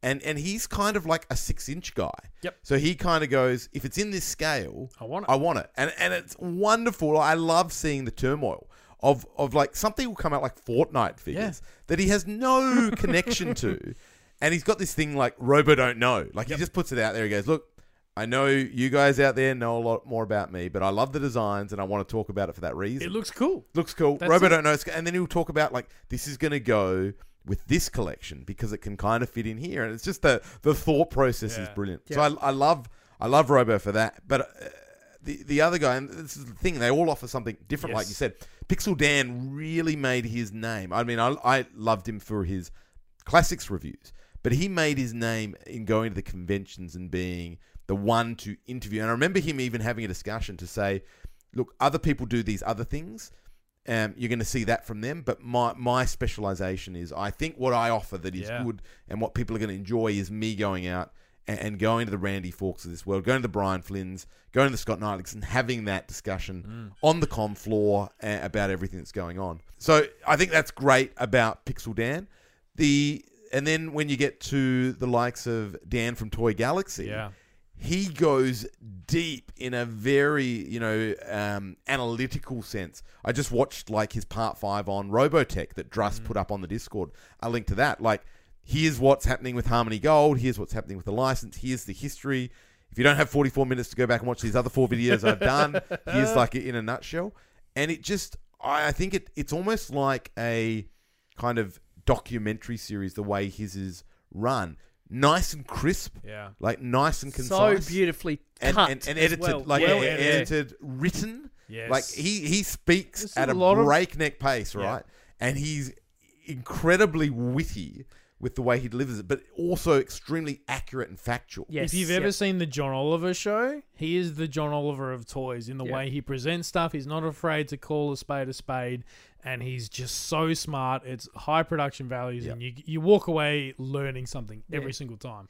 And, and he's kind of like a six inch guy. Yep. So he kind of goes, if it's in this scale, I want it. I want it. And and it's wonderful. I love seeing the turmoil of of like something will come out like Fortnite figures that he has no connection to. And he's got this thing like Robo don't know. Like he just puts it out there. He goes, Look, I know you guys out there know a lot more about me, but I love the designs and I want to talk about it for that reason. It looks cool. Looks cool. That's Robo it. don't know. And then he'll talk about like this is going to go with this collection because it can kind of fit in here, and it's just the the thought process is Yeah. brilliant. So I, I love I love Robo for that. But uh, the the other guy, and this is the thing, they all offer something different. Like you said, Pixel Dan really made his name. I mean, I I loved him for his classics reviews, but he made his name in going to the conventions and being the one to interview. And I remember him even having a discussion to say, look, other people do these other things. Um, you're going to see that from them, but my my specialization is I think what I offer that is Yeah. good and what people are going to enjoy is me going out and, and going to the Randy Forks of this world, going to the Brian Flynn's, going to the Scott Neitlichs, and having that discussion on the com floor uh, about everything that's going on. So I think that's great about Pixel Dan. The and then when you get to the likes of Dan from Toy Galaxy, Yeah. He goes deep in a very you know um, analytical sense. I just watched like his part five on Robotech that Druss Mm. put up on the Discord. A link to that. Like, here's what's happening with Harmony Gold. Here's what's happening with the license. Here's the history. If you don't have 44 minutes to go back and watch these other four videos I've done, here's like it in a nutshell. And it just, I I think it it's almost like a kind of documentary series the way his is run. Nice and crisp, Yeah. like nice and concise. so beautifully and, cut and, and as edited, well. like Well yeah, edited. edited, written. Yes. Like he he speaks There's at a a, lot of- breakneck pace, Yeah. right? And he's incredibly witty with the way he delivers it, but also extremely accurate and factual. Yes, if you've yep. ever seen the John Oliver show, he is the John Oliver of toys in the Yeah. way he presents stuff. He's not afraid to call a spade a spade, and he's just so smart. It's high production values, and you you walk away learning something every Yeah. single time.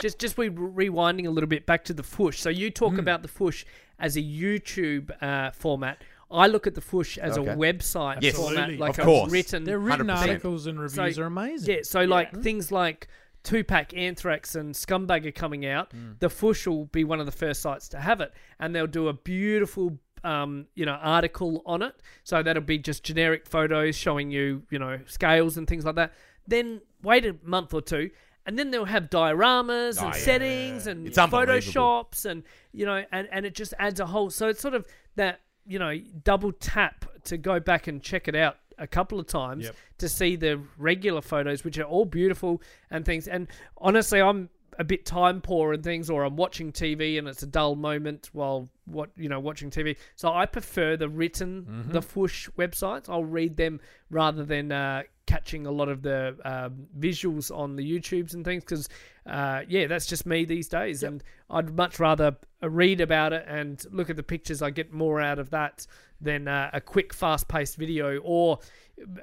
just just we rewinding a little bit back to the Fwoosh. So you talk about the Fwoosh as a YouTube uh, format. I look at the Fwoosh as Okay. a website Yes. format, like Of a course. written. Their written 100%. articles and reviews So- are amazing. Yeah, so like things like two pack Anthrax, and Scumbag are coming out. The Fwoosh will be one of the first sites to have it, and they'll do a beautiful, um, you know, article on it. So that'll be just generic photos showing you, you know, scales and things like that. Then wait a month or two. And then they'll have dioramas and Oh, yeah. settings and It's photoshops and you know and, and it just adds a whole so it's sort of that you know double tap to go back and check it out a couple of times Yep. to see the regular photos which are all beautiful and things and honestly i'm a bit time poor and things or i'm watching tv and it's a dull moment while what you know watching tv so i prefer the written Mm-hmm. the Fwoosh websites. I'll read them rather than uh, catching a lot of the um, visuals on the youtubes and things because uh, yeah that's just me these days. And i'd much rather read about it and look at the pictures. I get more out of that than uh, a quick fast-paced video or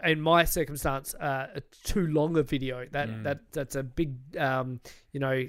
in my circumstance uh, a too long a video that that that's a big um, you know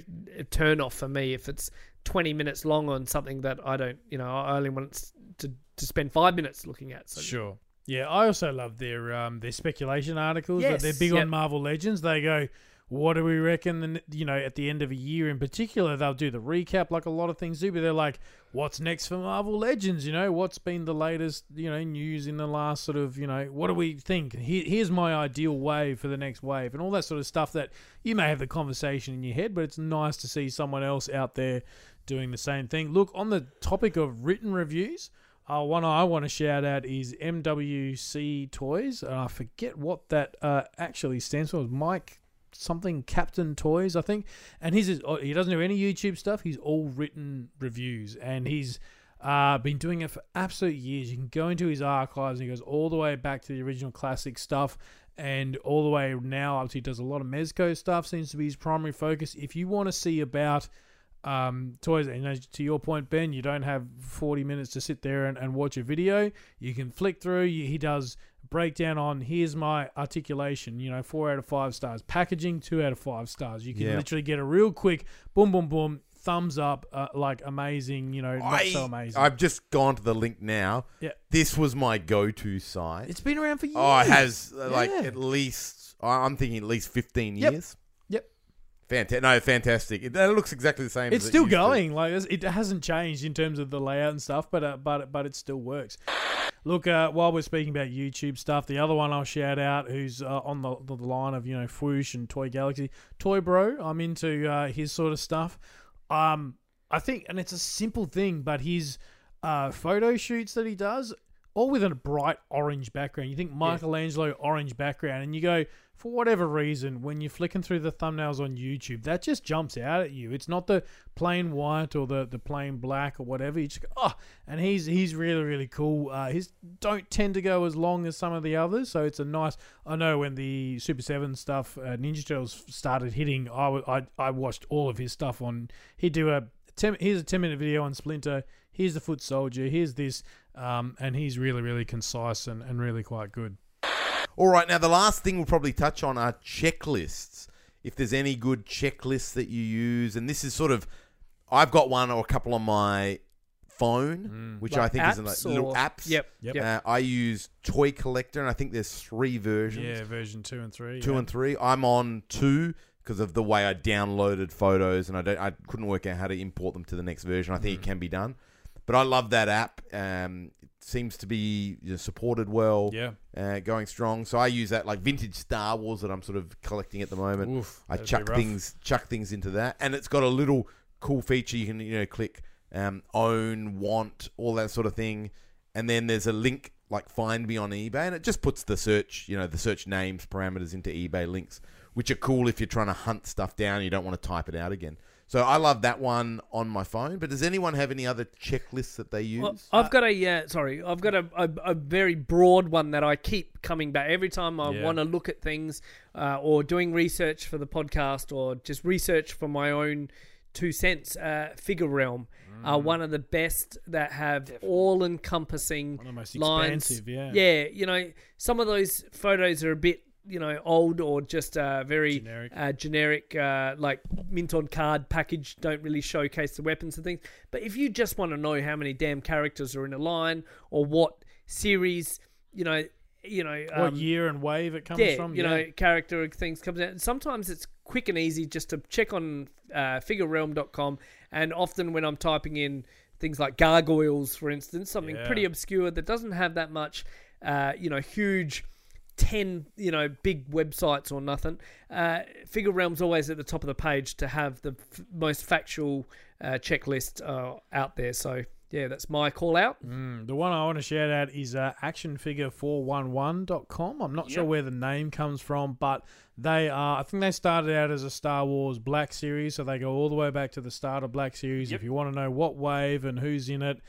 turn off for me if it's 20 minutes long on something that i don't you know i only want to to spend five minutes looking at so Sure. Yeah, I also love their um their speculation articles. Yes, they're big yep. on Marvel Legends. They go, what do we reckon? And you know, at the end of a year in particular, they'll do the recap like a lot of things do. But they're like, what's next for Marvel Legends? You know, what's been the latest you know news in the last sort of you know what do we think? Here, here's my ideal wave for the next wave, and all that sort of stuff. That you may have the conversation in your head, but it's nice to see someone else out there doing the same thing. Look, on the topic of written reviews. Uh, one I want to shout out is MWC Toys, and I forget what that uh, actually stands for. Mike something Captain Toys, I think. And he's oh, he doesn't do any YouTube stuff. He's all written reviews, and he's uh, been doing it for absolute years. You can go into his archives, and he goes all the way back to the original classic stuff. And all the way now to he does a lot of Mezco stuff, seems to be his primary focus. If you want to see about um, toys. And as to your point, Ben, you don't have 40 minutes to sit there and, and watch a video. You can flick through. You, he does breakdown on here's my articulation, you know, four out of five stars. Packaging, two out of five stars. You can Yeah. literally get a real quick boom, boom, boom, thumbs up, uh, like amazing, you know, not I, so amazing. I've just gone to the link now. Yeah. This was my go-to site. it's been around for years. oh, it has uh, like Yeah. at least I'm thinking at least 15 Yep. years. Fantastic. No, fantastic. It, it looks exactly the same. It's as it still used to. going. Like it hasn't changed in terms of the layout and stuff, but uh, but but it still works. Look, uh, while we're speaking about YouTube stuff, the other one I'll shout out, who's uh, on the, the line of you know Fwoosh and Toy Galaxy, Toy Bro. I'm into uh, his sort of stuff. Um, I think, and it's a simple thing, but his uh, photo shoots that he does, all with a bright orange background. You think Michelangelo orange background, and you go for whatever reason when you're flicking through the thumbnails on YouTube, that just jumps out at you. It's not the plain white or the, the plain black or whatever. You just go, oh, and he's he's really really cool. Uh, his don't tend to go as long as some of the others, so it's a nice. I know when the Super Seven stuff, uh, Ninja Turtles started hitting, I, I I watched all of his stuff on. He'd do a ten, here's a ten minute video on Splinter. Here's the Foot Soldier. Here's this. Um, and he's really, really concise and, and really quite good. All right, now the last thing we'll probably touch on are checklists. If there's any good checklists that you use, and this is sort of, I've got one or a couple on my phone, which I think is apps like little or- apps. Yep. Yep. Yep. Uh, I use Toy Collector, and I think there's three versions. Yeah, version two and three. two yeah. and three. I'm on two because of the way I downloaded photos, and I don't, I couldn't work out how to import them to the next version. I think Mm. it can be done, but I love that app. Um, it seems to be you know, supported well. Yeah. Uh, going strong, so I use that like vintage Star Wars that I'm sort of collecting at the moment. Oof, I chuck things, chuck things into that, and it's got a little cool feature you can you know click, um, own, want, all that sort of thing, and then there's a link like find me on eBay, and it just puts the search, you know, the search names parameters into eBay links, which are cool if you're trying to hunt stuff down, you don't want to type it out again. So I love that one on my phone. But does anyone have any other checklists that they use? Well, I've got a yeah, sorry, I've got a, a, a very broad one that I keep coming back every time I Yeah. want to look at things, uh, or doing research for the podcast, or just research for my own two cents. Uh, Figure Realm are Mm. one of the best that have all-encompassing One of the most lines. yeah. yeah, you know, some of those photos are a bit. You know, old or just uh, very Generic. uh, generic, uh, like mint on card package, don't really showcase the weapons and things. But if you just want to know how many damn characters are in a line or what series, you know, you know, What um, year and wave it comes yeah, from? you yeah. know, character things comes out. Sometimes it's quick and easy just to check on uh, figurerealm.com. And often when I'm typing in things like gargoyles, for instance, something Yeah. pretty obscure that doesn't have that much, uh, you know, huge. 10 you know big websites or nothing uh figure realm's always at the top of the page to have the f- most factual uh, checklist uh, out there so yeah that's my call out Mm, the one I want to shout out is uh, actionfigure411.com. I'm not sure where the name comes from, but they are, I think they started out as a Star Wars Black Series, so they go all the way back to the start of Black Series. Yep. If you want to know what wave and who's in it,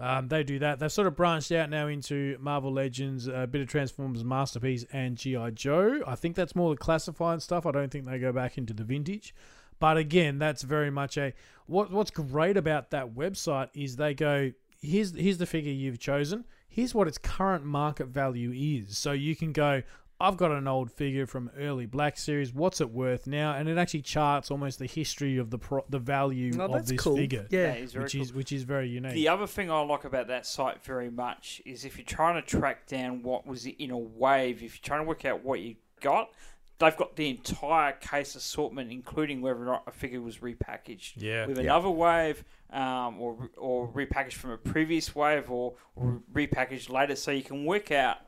um, they do that. They've sort of branched out now into Marvel Legends, a bit of Transformers Masterpiece, and G.I. Joe. I think that's more the classified stuff. I don't think they go back into the vintage. But again, that's very much a what. What's great about that website is they go here's here's the figure you've chosen. Here's what its current market value is. So you can go. I've got an old figure from early Black Series. What's it worth now? And it actually charts almost the history of the pro- the value Oh, of this cool. figure. Yeah. That is very which cool. is which is very unique. The other thing I like about that site very much is if you're trying to track down what was in a wave, if you're trying to work out what you got, they've got the entire case assortment, including whether or not a figure was repackaged Yeah. with Yeah. another wave, um, or or repackaged from a previous wave, or, or repackaged later, so you can work out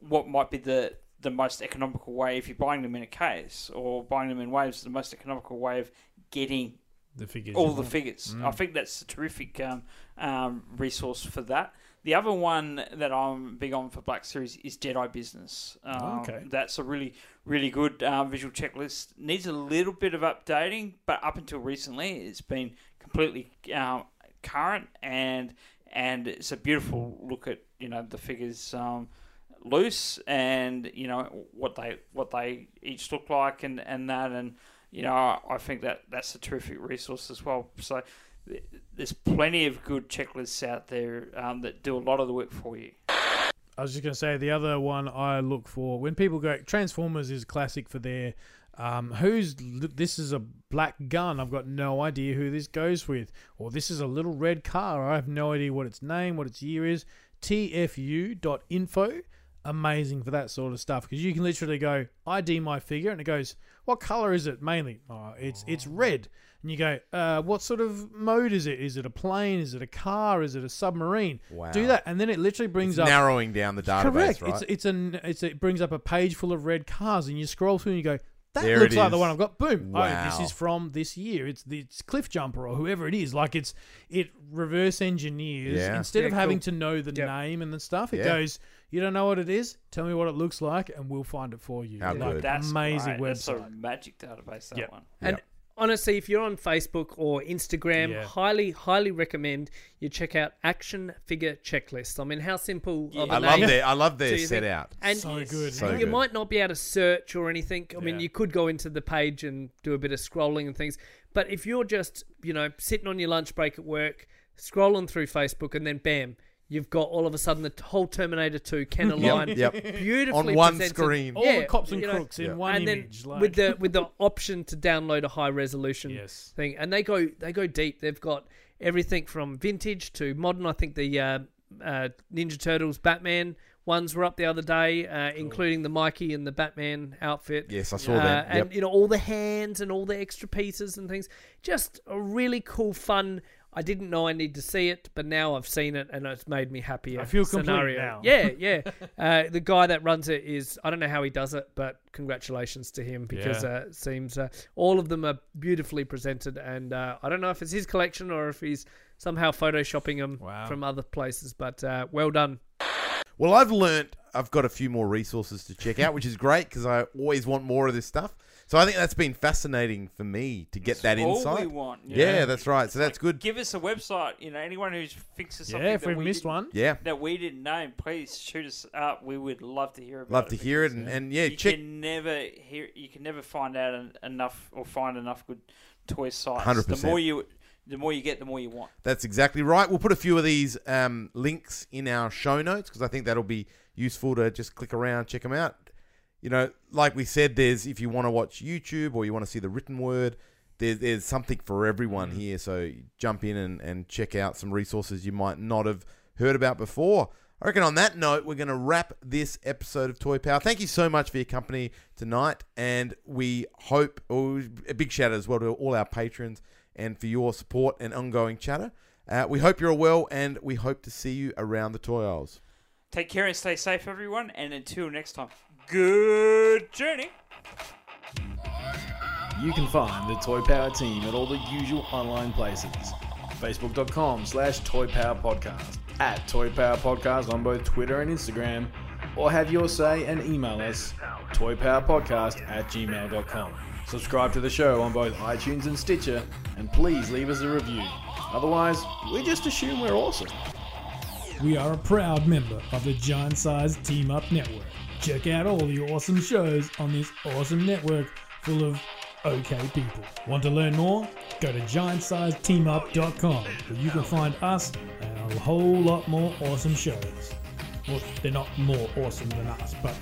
what might be the the most economical way if you're buying them in a case or buying them in waves. The most economical way of getting the figures. all the figures. Mm. I think that's a terrific um, um, resource for that. The other one that I'm big on for Black Series is Jedi Business. Um, Okay. That's a really, really good um, visual checklist. Needs a little bit of updating, but up until recently, it's been completely um, current and and it's a beautiful look at you know the figures um, loose and you know what they what they each look like and and that and you know I, think that that's a terrific resource as well. So th- there's plenty of good checklists out there um, that do a lot of the work for you. I was just going to say the other one I look for when people go Transformers is classic for their um, who's this is a black gun. I've got no idea who this goes with, or this is a little red car. I have no idea what its name, what its year is. TFU.info, amazing for that sort of stuff because you can literally go ID my figure and it goes, what color is it mainly? Oh, it's it's red. And you go, uh, what sort of mode is it? Is it a plane? Is it a car? Is it a submarine? Wow. Do that, and then it literally brings It's up narrowing down the database, Correct. right? It's it's an it's it brings up a page full of red cars, and you scroll through and you go, that There looks like the one I've got. Boom! Oh, this is from this year. It's the it's Cliff Jumper or whoever it is. Like it's it reverse engineers Yeah. instead of Yeah, having to know the Yep. name and the stuff. It Yeah. goes, you don't know what it is. Tell me what it looks like, and we'll find it for you. How Like, good. That's amazing great. That's a magic database. That Yep. one. And Yep. honestly, if you're on Facebook or Instagram, Yeah. highly, highly recommend you check out Action Figure Checklist. I mean, how simple of a I name. love their I love their you set think- out. And So good. So you good. might not be able to search or anything. I mean, Yeah. you could go into the page and do a bit of scrolling and things. But if you're just, you know, sitting on your lunch break at work, scrolling through Facebook, and then bam, you've got all of a sudden the whole Terminator 2 Kenner line yep. beautifully On one presented. screen. All Yeah, the cops and you know, crooks in Yeah. one and image. then like, with the with the option to download a high resolution Yes. thing, and they go they go deep. They've got everything from vintage to modern. I think the uh, uh, Ninja Turtles Batman ones were up the other day, uh, including the Mikey and the Batman outfit. Yes, I saw Uh, that. and you know all the hands and all the extra pieces and things. Just a really cool, fun. I didn't know I need to see it, but now I've seen it and it's made me happier. I feel complete now. Yeah, yeah. uh, the guy that runs it is I don't know how he does it, but congratulations to him because Yeah. uh, it seems uh, all of them are beautifully presented, and uh, I don't know if it's his collection or if he's somehow photoshopping them Wow. from other places, but uh, well done. Well, I've learnt I've got a few more resources to check out, which is great because I always want more of this stuff. So I think that's been fascinating for me to get that all insight. we want. you yeah, that's right. So that's good. Give us a website. You know, anyone who thinks of something yeah, if that we've we missed didn't- one, Yeah, that we didn't know, please shoot us up. We would love to hear about love it. to hear it, and, and yeah, you check. can never hear. You can never find out en- enough or find enough good toy sites. 100%. The more you, the more you get, the more you want. That's exactly right. We'll put a few of these um, links in our show notes because I think that'll be useful to just click around, check them out. You know, like we said, there's if you want to watch YouTube or you want to see the written word, there's, there's something for everyone here. So jump in and, and check out some resources you might not have heard about before. I reckon on that note, we're going to wrap this episode of Toy Power. Thank you so much for your company tonight. And we hope, oh, a big shout out as well to all our patrons and for your support and ongoing chatter. Uh, we hope you're well and we hope to see you around the toy aisles. Take care and stay safe, everyone. And until next time, good journey. You can find the Toy Power team at all the usual online places. Facebook.com slash Toy Power Podcast, at Toy Power Podcast on both Twitter and Instagram, or have your say and email us toypowerpodcast at gmail.com. Subscribe to the show on both iTunes and Stitcher, and please leave us a review. Otherwise, we just assume we're awesome. We are a proud member of the Giant Size Team Up Network. Check out all the awesome shows on this awesome network full of okay people. Want to learn more? Go to giantsizeteamup.com where you can find us and a whole lot more awesome shows. Well, they're not more awesome than us, but.